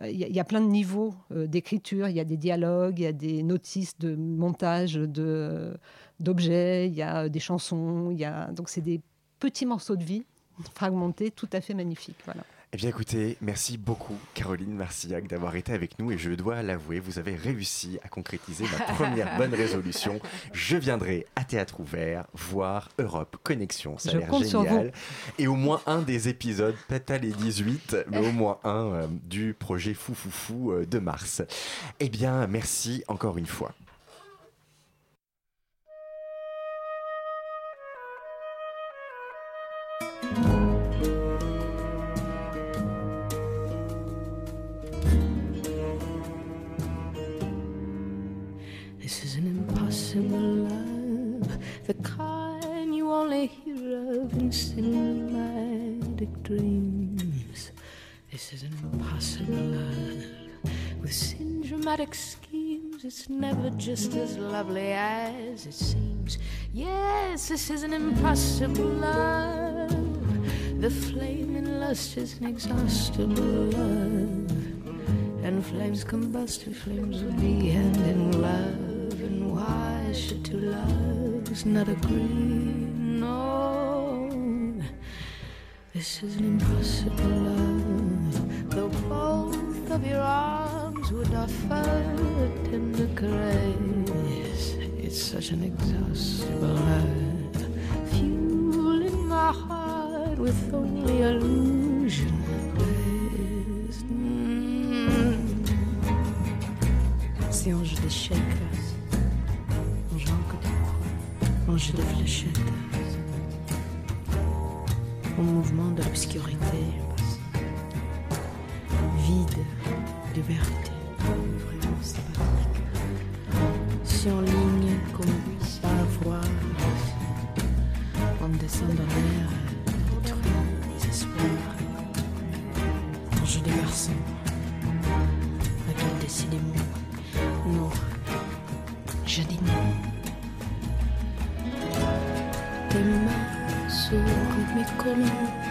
Il euh, y, y, a plein de niveaux euh, d'écriture, il y a des dialogues, il y a des notices de montage d'objets, il y a des chansons, y a... donc c'est des petits morceaux de vie fragmentés, tout à fait magnifiques. Voilà.
Eh bien écoutez, merci beaucoup Caroline Marcillac d'avoir été avec nous et je dois l'avouer, vous avez réussi à concrétiser ma première bonne résolution. Je viendrai à Théâtre Ouvert voir Europe Connexion, ça a l'air génial. Et au moins un des épisodes, peut-être les 18, mais au moins un euh, du projet Fou Fou Fou euh, de mars. Eh bien merci encore une fois.
Cinematic dreams. This is an impossible love with syndromatic schemes. It's never just as lovely as it seems. Yes, this is an impossible love. The flame in lust is inexhaustible love. And flames combust flames will be hand in. And why should two loves not agree? This is an impossible love. Though both of your arms would offer a tender caress, it's such an exhaustible love. Fueling my heart with only illusion. Ces anges de shakers, anges que des anges de fléchettes, mouvement de l'obscurité. vide, liberté, vraiment sympathique. Sur ligne comme ça voir on descend dans l'air, me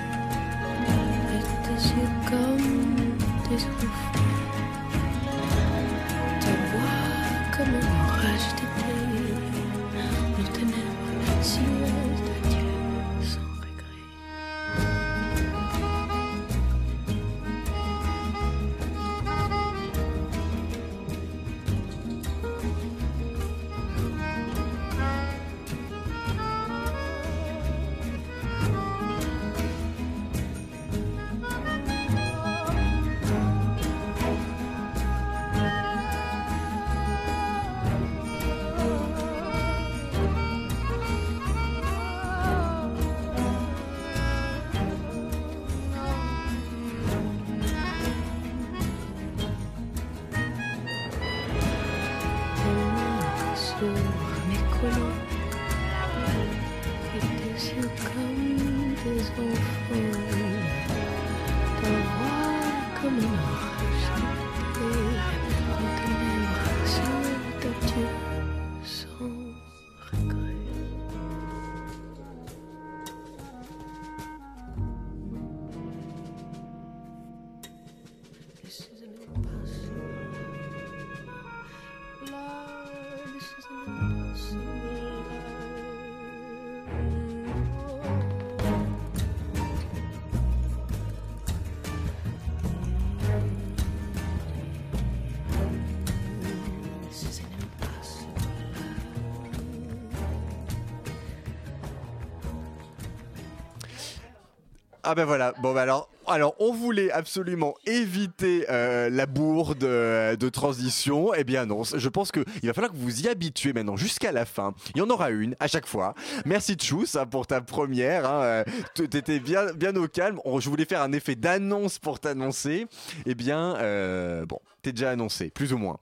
Ah ben voilà, bon bah alors, alors on voulait absolument éviter euh, la bourde de, de transition, eh bien non, je pense qu'il va falloir que vous y habituez maintenant jusqu'à la fin, il y en aura une à chaque fois. Merci Tchous hein, pour ta première, hein, euh, t'étais bien, bien au calme, je voulais faire un effet d'annonce pour t'annoncer, eh bien euh, bon, t'es déjà annoncé, plus ou moins.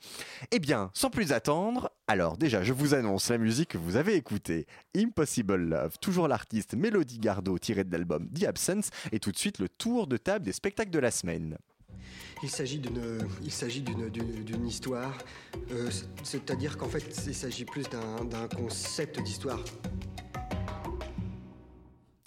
Eh bien, sans plus attendre, alors déjà je vous annonce la musique que vous avez écoutée, Impossible Love, toujours l'artiste Mélodie Gardot tiré de l'album The Absence, et tout de suite le tour de table des spectacles de la semaine.
Il s'agit d'une, il s'agit d'une, histoire. euh, c'est- c'est-à-dire qu'en fait, il s'agit plus d'un concept d'histoire.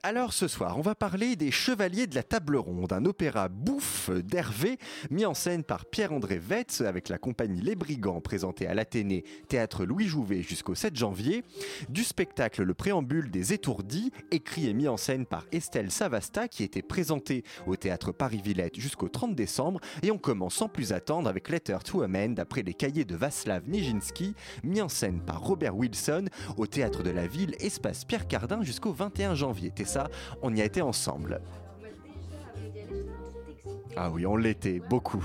Alors ce soir, on va parler des Chevaliers de la Table Ronde, un opéra bouffe d'Hervé, mis en scène par Pierre-André Vetz avec la compagnie Les Brigands, présenté à l'Athénée, théâtre Louis Jouvet jusqu'au 7 janvier, du spectacle Le Préambule des Étourdis, écrit et mis en scène par Estelle Savasta, qui était présenté au théâtre Paris-Villette jusqu'au 30 décembre, et on commence sans plus attendre avec Letter to a Man, d'après les cahiers de Václav Nijinsky, mis en scène par Robert Wilson au théâtre de la ville, espace Pierre Cardin jusqu'au 21 janvier. On y a été ensemble. Ah oui, on l'était, beaucoup.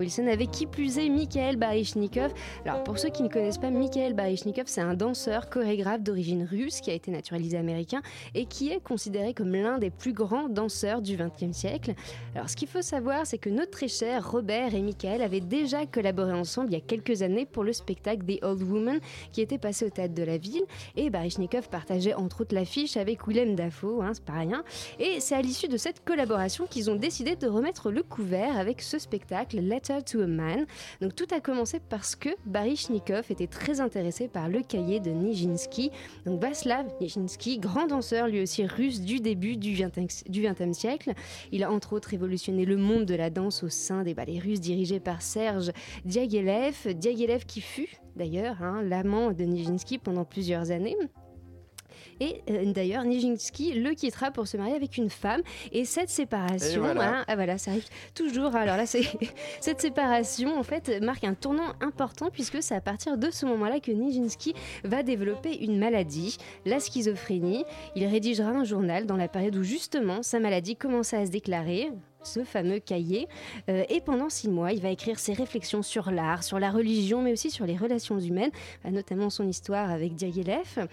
Wilson, avec qui plus est Mikhail Baryshnikov. Alors pour ceux qui ne connaissent pas, Mikhail Baryshnikov, c'est un danseur chorégraphe d'origine russe qui a été naturalisé américain et qui est considéré comme l'un des plus grands danseurs du XXe siècle. Alors ce qu'il faut savoir, c'est que notre très cher Robert et Mikhail avaient déjà collaboré ensemble il y a quelques années pour le spectacle The Old Woman qui était passé au théâtre de la ville et Baryshnikov partageait entre autres l'affiche avec Willem Dafoe, hein, c'est pas rien. Et c'est à l'issue de cette collaboration qu'ils ont décidé de remettre le couvert avec ce spectacle To a Man. Donc tout a commencé parce que Baryshnikov était très intéressé par le cahier de Nijinsky. Donc Vaslav Nijinsky, grand danseur lui aussi russe du début du XXe du XXe siècle. Il a entre autres révolutionné le monde de la danse au sein des ballets russes dirigés par Serge Diaghilev. Diaghilev qui fut d'ailleurs hein, l'amant de Nijinsky pendant plusieurs années. Et euh, d'ailleurs, Nijinsky le quittera pour se marier avec une femme. Et cette séparation,
voilà.
hein, ah voilà, ça arrive toujours. Alors là, c'est cette séparation en fait marque un tournant important puisque c'est à partir de ce moment-là que Nijinsky va développer une maladie, la schizophrénie. Il rédigera un journal dans la période où justement sa maladie commençait à se déclarer ce fameux cahier. Euh, et pendant six mois, il va écrire ses réflexions sur l'art, sur la religion, mais aussi sur les relations humaines, notamment son histoire avec Diaghilev.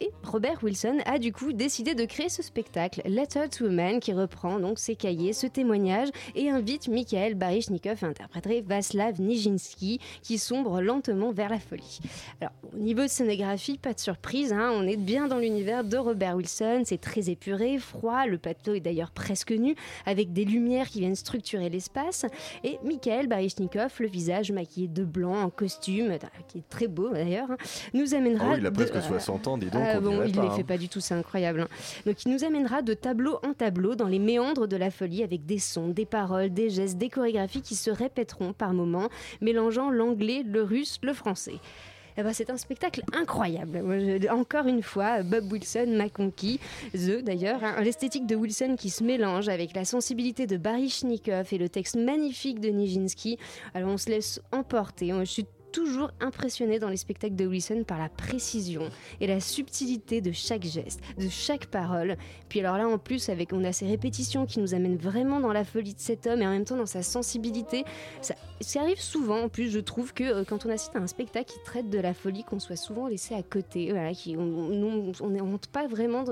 Et Robert Wilson a du coup décidé de créer ce spectacle, Letter to a Man, qui reprend donc ses cahiers, ce témoignage, et invite Mikhail Baryshnikov à interpréter Vaslav Nijinsky, qui sombre lentement vers la folie. Alors, au niveau de scénographie, pas de surprise, hein, on est bien dans l'univers de Robert Wilson, c'est très épuré, froid, le plateau est d'ailleurs presque nu, avec des lumières qui viennent structurer l'espace, et Mikhail Baryshnikov, le visage maquillé de blanc, en costume, qui est très beau d'ailleurs, hein, nous amènera...
Oh, il a
de-
presque 60 ans, dis donc.
Ah
on
bon, il
pas,
les
hein.
fait pas du tout, c'est incroyable. hein. Donc il nous amènera de tableau en tableau dans les méandres de la folie avec des sons, des paroles, des gestes, des chorégraphies qui se répéteront par moments, mélangeant l'anglais, le russe, le français. Eh ben, c'est un spectacle incroyable. Encore une fois, Bob Wilson m'a conquis. The, d'ailleurs, hein, l'esthétique de Wilson qui se mélange avec la sensibilité de Baryshnikov et le texte magnifique de Nijinsky. Alors, on se laisse emporter. Je suis toujours impressionnée dans les spectacles de Wilson par la précision et la subtilité de chaque geste, de chaque parole. Puis alors là, en plus, avec on a ces répétitions qui nous amènent vraiment dans la folie de cet homme et en même temps dans sa sensibilité. Ça, ça arrive souvent, en plus, je trouve que euh, quand on assiste à un spectacle qui traite de la folie, qu'on soit souvent laissé à côté, qui, on ne monte pas vraiment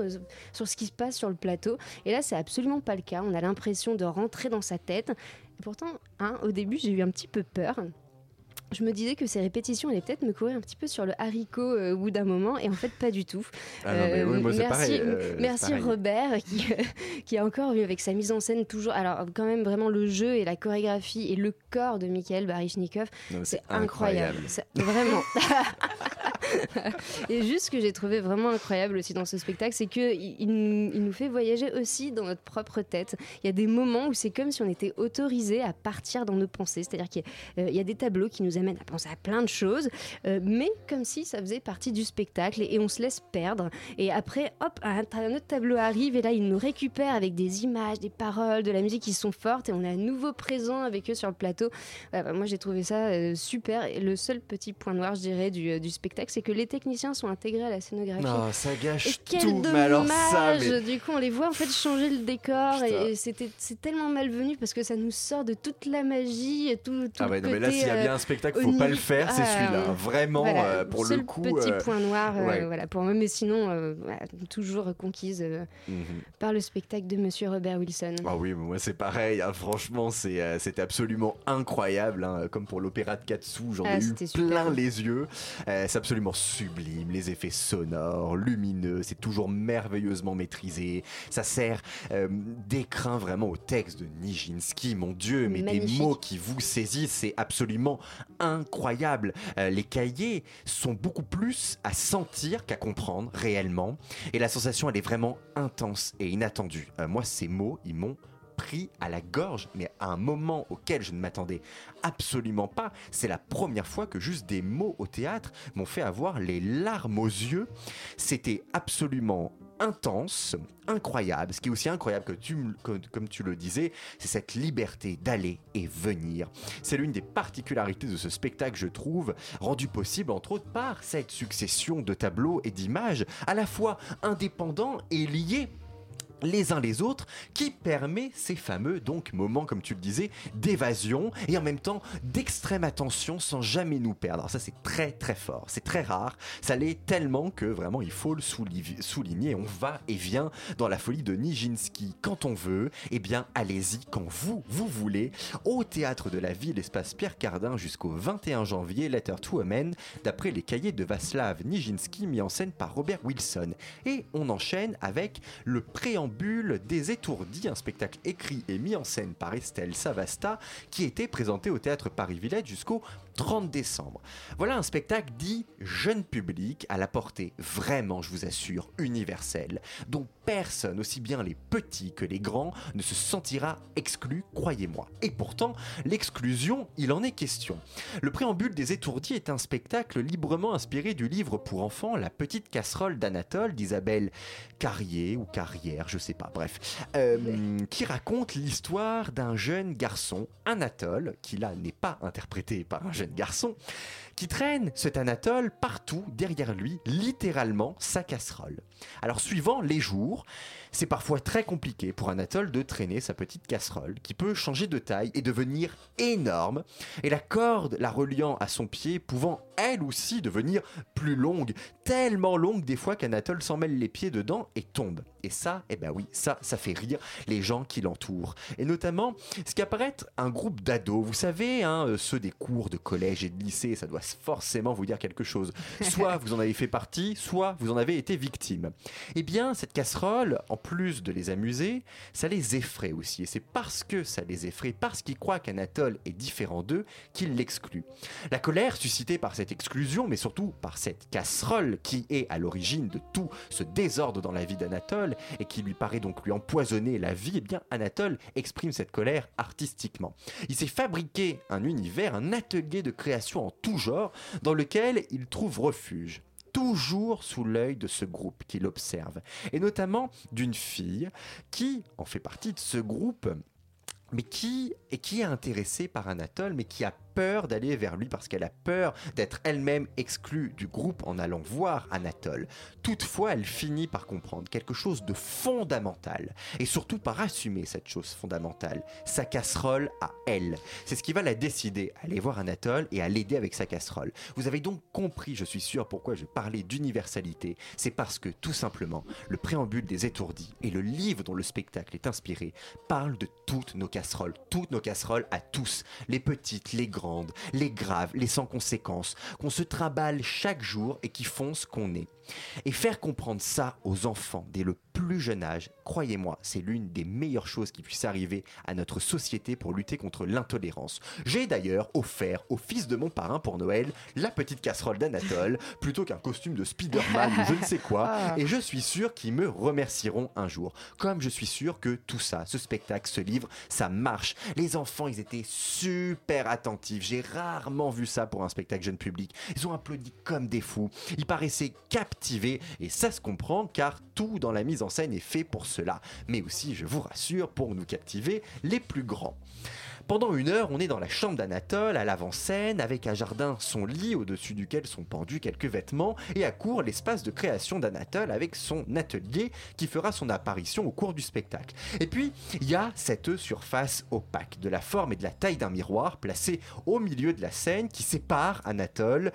sur ce qui se passe sur le plateau. Et là, c'est absolument pas le cas. On a l'impression de rentrer dans sa tête. Et pourtant, hein, au début, j'ai eu un petit peu peur je me disais que ces répétitions allaient peut-être me courir un petit peu sur le haricot euh, au bout d'un moment, et en fait pas du tout.
Ah non, mais oui, moi, c'est
merci,
pareil, euh,
merci. Robert qui, qui a encore eu avec sa mise en scène toujours. Alors quand même vraiment le jeu et la chorégraphie et le corps de Michael Baryshnikov, c'est incroyable. Vraiment. et juste ce que j'ai trouvé vraiment incroyable aussi dans ce spectacle, c'est que il, il nous- fait voyager aussi dans notre propre tête. Il y a des moments où c'est comme si on était autorisé à partir dans nos pensées. C'est-à-dire qu'il euh, y a des tableaux qui nous amènent à penser à plein de choses, euh, mais comme si ça faisait partie du spectacle et, et on se laisse perdre. Et après, hop, un, un autre tableau arrive et là, il nous récupère avec des images, des paroles, de la musique qui sont fortes et on est à nouveau présent avec eux sur le plateau. Voilà, moi, j'ai trouvé ça euh, super. Et le seul petit point noir, je dirais, du, euh, du spectacle, c'est que les techniciens sont intégrés à la scénographie.
Ah, ça
Et
gâche
quel
tout.
dommage
Mais alors ça, mais-
Du coup, on les voit en fait changer le décor
Putain.
et c'était c'est tellement malvenu parce que ça nous sort de toute la magie, tout, tout
Ah
le
ouais, non, mais là, s'il y a bien un spectacle, faut pas le faire, c'est
Ah,
celui-là. Vraiment,
voilà,
euh, pour le coup.
petit
euh,
point noir, euh,
ouais.
voilà, pour moi, mais sinon, voilà, toujours conquise
mhm.
par le spectacle de Monsieur Robert Wilson.
Ah oui, mais moi c'est pareil, hein, franchement c'est c'était absolument incroyable, hein, comme pour l'opéra de Katsu, j'en
Ah,
ai eu
super.
plein les yeux, c'est absolument sublime, les effets sonores, lumineux, c'est toujours merveilleusement maîtrisé, ça sert euh, d'écrin vraiment au texte de Nijinsky, mon dieu, mais des mots qui vous saisissent, c'est absolument incroyable. Euh, les cahiers sont beaucoup plus à sentir qu'à comprendre réellement, et la sensation elle est vraiment intense et inattendue. Euh, moi ces mots, ils m'ont pris à la gorge, mais à un moment auquel je ne m'attendais absolument pas. C'est la première fois que juste des mots au théâtre m'ont fait avoir les larmes aux yeux. C'était absolument intense, incroyable. Ce qui est aussi incroyable, que tu, comme tu le disais, c'est cette liberté d'aller et venir. C'est l'une des particularités de ce spectacle, je trouve, rendu possible entre autres par cette succession de tableaux et d'images, à la fois indépendants et liés les uns les autres, qui permet ces fameux donc moments, comme tu le disais, d'évasion et en même temps d'extrême attention sans jamais nous perdre. Alors ça c'est très très fort, c'est très rare, ça l'est tellement que vraiment il faut le souligner. On va et vient dans la folie de Nijinsky quand on veut, et bien allez-y quand vous vous voulez au théâtre de la ville espace Pierre Cardin jusqu'au 21 janvier Letter to Man d'après les cahiers de Vaslav Nijinsky mis en scène par Robert Wilson. Et on enchaîne avec le préambule des étourdis, un spectacle écrit et mis en scène par Estelle Savasta qui était présenté au théâtre Paris-Villette jusqu'au 30 décembre. Voilà un spectacle dit jeune public à la portée vraiment, je vous assure, universelle, dont personne, aussi bien les petits que les grands, ne se sentira exclu, croyez-moi. Et pourtant, l'exclusion, il en est question. Le préambule des étourdis est un spectacle librement inspiré du livre pour enfants La petite casserole d'Anatole d'Isabelle Carrier ou Carrière, je sais pas, bref, euh, qui raconte l'histoire d'un jeune garçon, Anatole, qui là n'est pas interprété par un jeune garçon, qui traîne cet Anatole partout derrière lui, littéralement sa casserole. Alors suivant les jours, c'est parfois très compliqué pour Anatole de traîner sa petite casserole qui peut changer de taille et devenir énorme, et la corde la reliant à son pied pouvant elle aussi devenir plus longue, tellement longue des fois qu'Anatole s'en mêle les pieds dedans et tombe. Et ça, eh ben oui, ça, ça fait rire les gens qui l'entourent. Et notamment, ce qui apparaît être un groupe d'ados, vous savez, hein, euh, ceux des cours de collège et de lycée, ça doit forcément vous dire quelque chose. Soit vous en avez fait partie, soit vous en avez été victime. Eh bien, cette casserole, en plus de les amuser, ça les effraie aussi. Et c'est parce que ça les effraie, parce qu'ils croient qu'Anatole est différent d'eux, qu'ils l'excluent. La colère suscitée par cette exclusion, mais surtout par cette casserole qui est à l'origine de tout ce désordre dans la vie d'Anatole et qui lui paraît donc lui empoisonner la vie, eh bien Anatole exprime cette colère artistiquement. Il s'est fabriqué un univers, un atelier de création en tout genre dans lequel il trouve refuge toujours sous l'œil de ce groupe qu'il observe, et notamment d'une fille qui en fait partie de ce groupe mais qui, et qui est intéressée par Anatole, mais qui a peur d'aller vers lui parce qu'elle a peur d'être elle-même exclue du groupe en allant voir Anatole. Toutefois, elle finit par comprendre quelque chose de fondamental et surtout par assumer cette chose fondamentale, sa casserole à elle. C'est ce qui va la décider à aller voir Anatole et à l'aider avec sa casserole. Vous avez donc compris, je suis sûr, pourquoi je parlais d'universalité. C'est parce que tout simplement, le préambule des étourdis et le livre dont le spectacle est inspiré parlent de toutes nos casseroles, toutes nos casseroles à tous, les petites, les grandes les graves, les sans conséquences, qu'on se trimballe chaque jour et qui font ce qu'on est. Et faire comprendre ça aux enfants dès le plus jeune âge, croyez-moi, c'est l'une des meilleures choses qui puisse arriver à notre société pour lutter contre l'intolérance. J'ai d'ailleurs offert au fils de mon parrain pour Noël la petite casserole d'Anatole plutôt qu'un costume de Spider-Man ou je ne sais quoi,
Ah.
et je suis sûr qu'ils me remercieront un jour. Comme je suis sûr que tout ça, ce spectacle, ce livre, ça marche. Les enfants, ils étaient super attentifs. J'ai rarement vu ça pour un spectacle jeune public. Ils ont applaudi comme des fous. Ils paraissaient captivés et ça se comprend car tout dans la mise en scène est fait pour cela. Mais aussi, je vous rassure, pour nous captiver les plus grands. Pendant une heure, on est dans la chambre d'Anatole, à l'avant-scène, avec à jardin son lit au-dessus duquel sont pendus quelques vêtements, et à court l'espace de création d'Anatole avec son atelier qui fera son apparition au cours du spectacle. Et puis, il y a cette surface opaque, de la forme et de la taille d'un miroir, placée au milieu de la scène qui sépare Anatole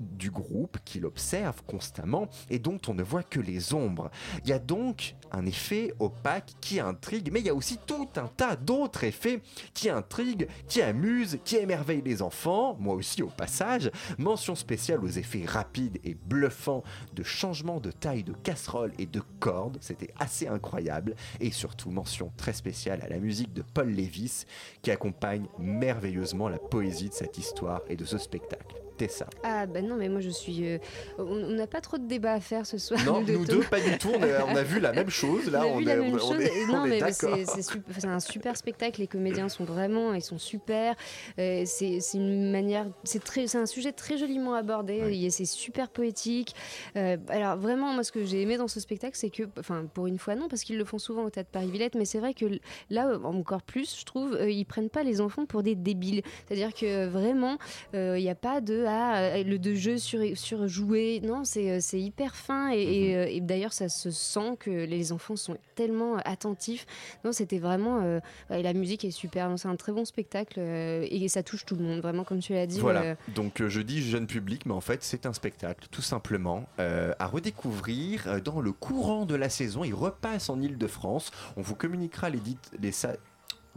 du groupe qu'il observe constamment et dont on ne voit que les ombres. Il y a donc un effet opaque qui intrigue, mais il y a aussi tout un tas d'autres effets qui intriguent, qui amusent, qui émerveillent les enfants, moi aussi au passage. Mention spéciale aux effets rapides et bluffants de changement de taille de casserole et de cordes, c'était assez incroyable. Et surtout mention très spéciale à la musique de Paul Lévis qui accompagne merveilleusement la poésie de cette histoire et de ce spectacle. Tessa.
Ah bah non, mais moi je suis... euh, on n'a pas trop de débat à faire ce soir.
Non, nous
deux.
deux, pas du tout. On a, on a vu la même chose. Là,
on a vu la
est,
même
on
chose.
est-
non, mais c'est un super spectacle. Les comédiens sont vraiment, ils sont super. Euh, c'est une manière, c'est très, c'est un sujet très joliment abordé. et C'est super poétique. Euh, alors vraiment, moi, ce que j'ai aimé dans ce spectacle, c'est que, enfin, pour une fois, non, parce qu'ils le font souvent au Théâtre Paris-Villette, mais c'est vrai que là, encore plus, je trouve, ils prennent pas les enfants pour des débiles. C'est-à-dire que vraiment, il n'y a pas de euh, le de jeu sur surjoué. Non, c'est euh, hyper fin et, et, euh, et d'ailleurs, ça se sent que les enfants sont tellement attentifs. Non, c'était vraiment euh, ouais, la musique est super. C'est un très bon spectacle euh, et ça touche tout le monde. Vraiment, comme tu l'as dit.
Voilà,
euh,
donc je dis jeune public, mais en fait c'est un spectacle tout simplement à redécouvrir dans le courant de la saison. Il repasse en Ile-de-France. On vous communiquera les, dites, les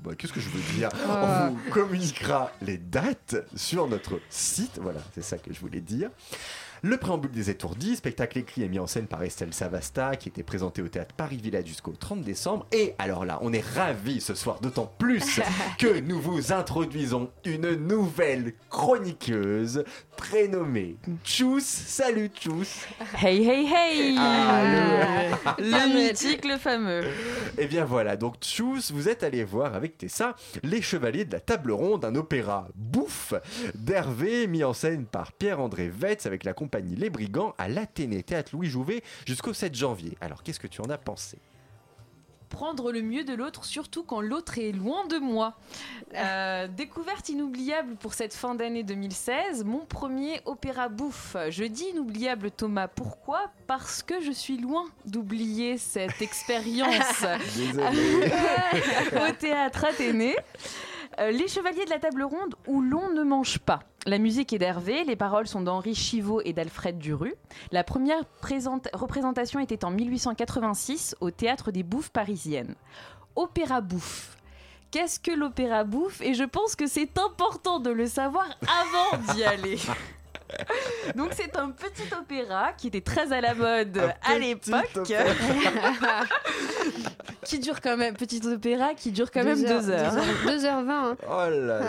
Bah, Qu'est-ce que je veux dire
Ah.
On vous communiquera les dates sur notre site. Voilà, c'est ça que je voulais dire. Le préambule des étourdis, spectacle écrit et mis en scène par Estelle Savasta, qui était présenté au théâtre Paris-Village jusqu'au 30 décembre. Et alors là, on est ravis ce soir, d'autant plus que nous vous introduisons une nouvelle chroniqueuse prénommée Tchous. Salut Tchous
Hey, hey, hey
Ah, le-
Le mythique, le fameux.
Et bien voilà, donc Tchous, vous êtes allé voir avec Tessa Les Chevaliers de la Table Ronde, un opéra bouffe d'Hervé, mis en scène par Pierre-André Vetz avec la compagnie Les Brigands à l'Athénée Théâtre Louis Jouvet jusqu'au 7 janvier. Alors qu'est-ce que tu en as pensé?
Prendre le mieux de l'autre, surtout quand l'autre est loin de moi. Euh, découverte inoubliable pour cette fin d'année 2016, mon premier opéra bouffe. Je dis inoubliable Thomas, pourquoi? Parce que je suis loin d'oublier cette expérience au théâtre Athénée. Euh, les Chevaliers de la Table Ronde où l'on ne mange pas. La musique est d'Hervé, les paroles sont d'Henri Chivot et d'Alfred Duru. La première représentation était en 1886 au Théâtre des Bouffes parisiennes. Opéra bouffe. Qu'est-ce que l'opéra bouffe? Et je pense que c'est important de le savoir avant d'y aller. Donc c'est un petit opéra qui était très à la mode à l'époque. qui dure quand même, petit opéra qui dure quand même deux heures.
2h20. hein.
Oh là là.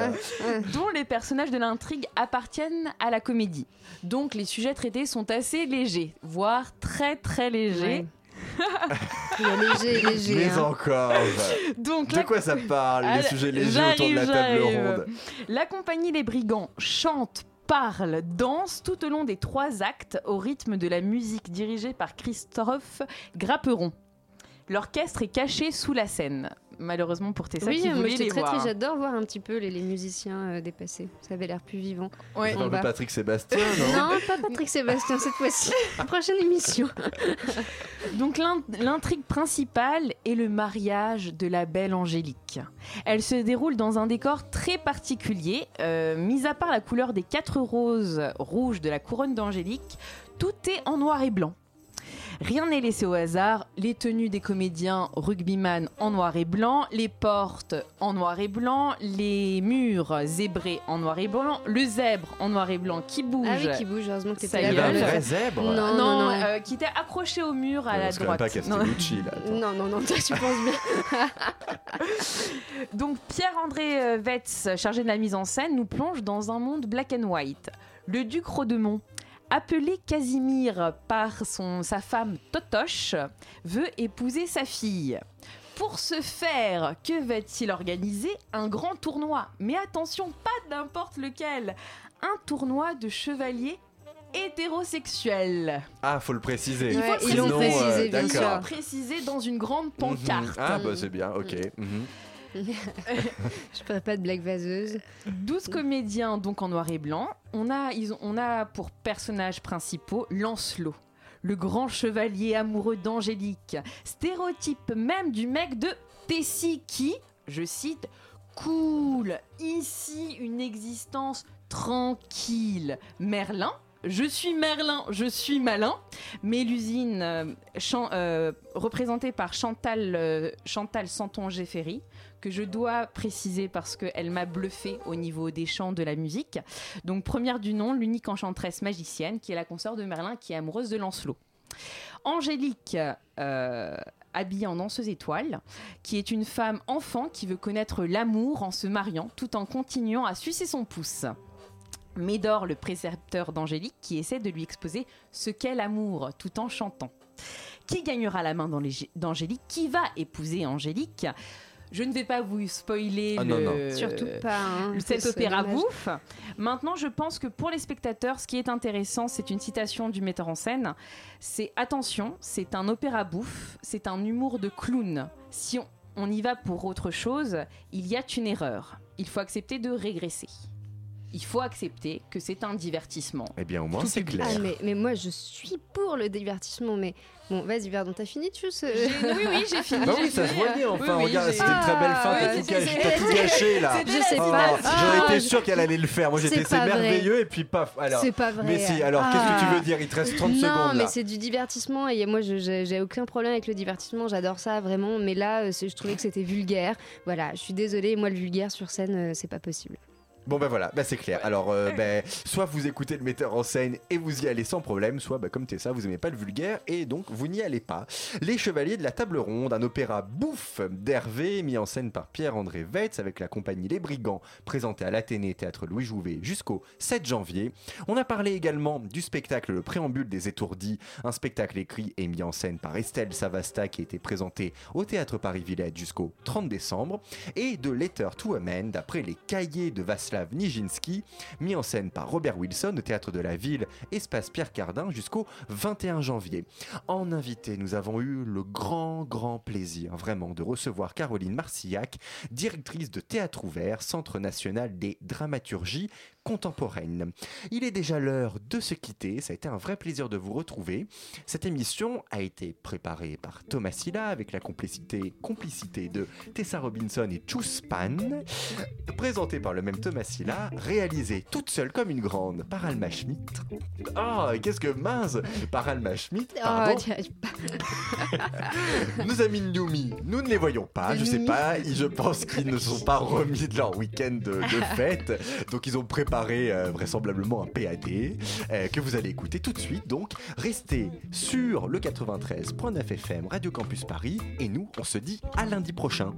dont les personnages de l'intrigue appartiennent à la comédie. Donc les sujets traités sont assez légers, voire très très légers.
Il y a léger, léger.
Mais
hein.
encore.
Donc,
de
la-
quoi ça parle, les sujets légers autour de la table ronde?
La compagnie Les Brigands chante, parle, danse tout au long des trois actes au rythme de la musique dirigée par Christophe Grapperon. L'orchestre est caché sous la scène. Malheureusement pour Tessa
Oui,
qui
moi
voulait les
très
voir.
j'adore voir un petit peu les, les musiciens euh, dépassés. Ça avait l'air plus vivant.
Ouais.
Patrick Sébastien, non
Non, pas Patrick Sébastien cette fois-ci. Prochaine émission.
Donc l'in- l'intrigue principale est le mariage de la belle Angélique. Elle se déroule dans un décor très particulier, euh, mis à part la couleur des quatre roses rouges de la couronne d'Angélique, tout est en noir et blanc. Rien n'est laissé au hasard, les tenues des comédiens rugbyman en noir et blanc, les portes en noir et blanc, les murs zébrés en noir et blanc, le zèbre en noir et blanc qui bouge.
Ah oui, qui bouge, heureusement que t'étais là.
Il y avait un vrai zèbre.
Non, non,
non,
non.
euh, qui était accroché au mur à la droite.
pas. Castellucci, là. attends.
Non, non, non, toi tu penses bien.
Donc Pierre-André euh, Vetz, chargé de la mise en scène, nous plonge dans un monde black and white. Le duc Rodemont, appelé Casimir par son, sa femme Totoche, veut épouser sa fille. Pour ce faire, que va-t-il organiser? Un grand tournoi. Mais attention, pas n'importe lequel. Un tournoi de chevaliers hétérosexuels.
Ah, faut le préciser.
Il faut le préciser,
euh.
Précisé dans une grande
Mhm.
pancarte.
Ah, bah c'est bien, ok. Mhm.
Je ferai pas de blague vaseuse.
12 comédiens donc en noir et blanc. On a, ils ont- on a pour personnages principaux Lancelot, le grand chevalier amoureux d'Angélique, stéréotype même du mec de Tessie qui, je cite, cool, ici une existence tranquille. Merlin, je suis Merlin, je suis malin. Mélusine, euh, euh, représentée par Chantal, euh, Chantal Santon-Géféry, que je dois préciser parce qu'elle m'a bluffé au niveau des chants de la musique. Donc première du nom, l'unique enchanteresse magicienne, qui est la consort de Merlin, qui est amoureuse de Lancelot. Angélique, euh, habillée en danseuse étoile, qui est une femme enfant qui veut connaître l'amour en se mariant, tout en continuant à sucer son pouce. Médor, le précepteur d'Angélique, qui essaie de lui exposer ce qu'est l'amour, tout en chantant. Qui gagnera la main d'Angélique? Qui va épouser Angélique? Je ne vais pas vous spoiler
Ah, non,
le,
non.
Surtout pas. hein.
cet opéra bouffe. Maintenant, je pense que pour les spectateurs, ce qui est intéressant, c'est une citation du metteur en scène. C'est attention, c'est un opéra bouffe, c'est un humour de clown. Si on, on y va pour autre chose, il y a une erreur. Il faut accepter de régresser. Il faut accepter que c'est un divertissement.
Eh bien, au moins,
Tout
c'est clair.
Ah, mais, mais moi je suis pour le divertissement. Mais bon, vas-y, pardon, t'as fini, tu sais
Oui, oui, j'ai fini.
Bah oui, ça se voyait enfin.
Oui, oui,
Regarde, c'était une très belle fin.
Ah,
T'as tout, gâché- là.
Je sais
Oh,
pas.
J'aurais
Ah,
été
je-
sûr qu'elle allait le faire. Moi, j'étais
C'est
merveilleux et puis paf. Alors,
C'est pas vrai.
mais si. Alors, qu'est-ce que tu
Ah.
veux dire? Il te reste 30
non,
secondes
mais
là.
c'est du divertissement et moi j'ai aucun problème avec le divertissement, j'adore ça vraiment. Mais là, euh, je trouvais que c'était vulgaire. Voilà, je suis désolée, moi le vulgaire sur scène, euh, c'est pas possible.
Bon ben voilà, bah c'est clair. Alors euh, ben, soit vous écoutez le metteur en scène et vous y allez sans problème, soit bah, comme Tessa, vous aimez pas le vulgaire et donc vous n'y allez pas. Les Chevaliers de la Table Ronde, un opéra bouffe d'Hervé mis en scène par Pierre-André Vetz avec la compagnie Les Brigands, présenté à l'Athénée Théâtre Louis Jouvet jusqu'au 7 janvier. On a parlé également du spectacle Le Préambule des Étourdis, un spectacle écrit et mis en scène par Estelle Savasta qui a été présenté au Théâtre Paris Villette jusqu'au 30 décembre, et de Letter to a Man d'après les cahiers de Vasselin Nijinsky, mis en scène par Robert Wilson au théâtre de la ville Espace Pierre Cardin jusqu'au 21 janvier. En invité, nous avons eu le grand, grand plaisir vraiment de recevoir Caroline Marcillac, directrice de Théâtre Ouvert, Centre national des dramaturgies contemporaines. Il est déjà l'heure de se quitter, ça a été un vrai plaisir de vous retrouver. Cette émission a été préparée par Thomas Silla avec la complicité, complicité de Tessa Robinson et Chus Pan, présentée par le même Thomas Silla, réalisée toute seule comme une grande par Alma Schmidt. Oh, qu'est-ce que mince Par Alma Schmidt, pardon.
Oh, arrives pas.
Nos amis de Numi, nous ne les voyons pas, je sais pas, je pense qu'ils ne sont pas remis de leur week-end de, de fête, donc ils ont préparé euh, vraisemblablement un PAD euh, que vous allez écouter tout de suite. Donc, restez sur le 93.9 FM Radio Campus Paris et nous, on se dit à lundi prochain.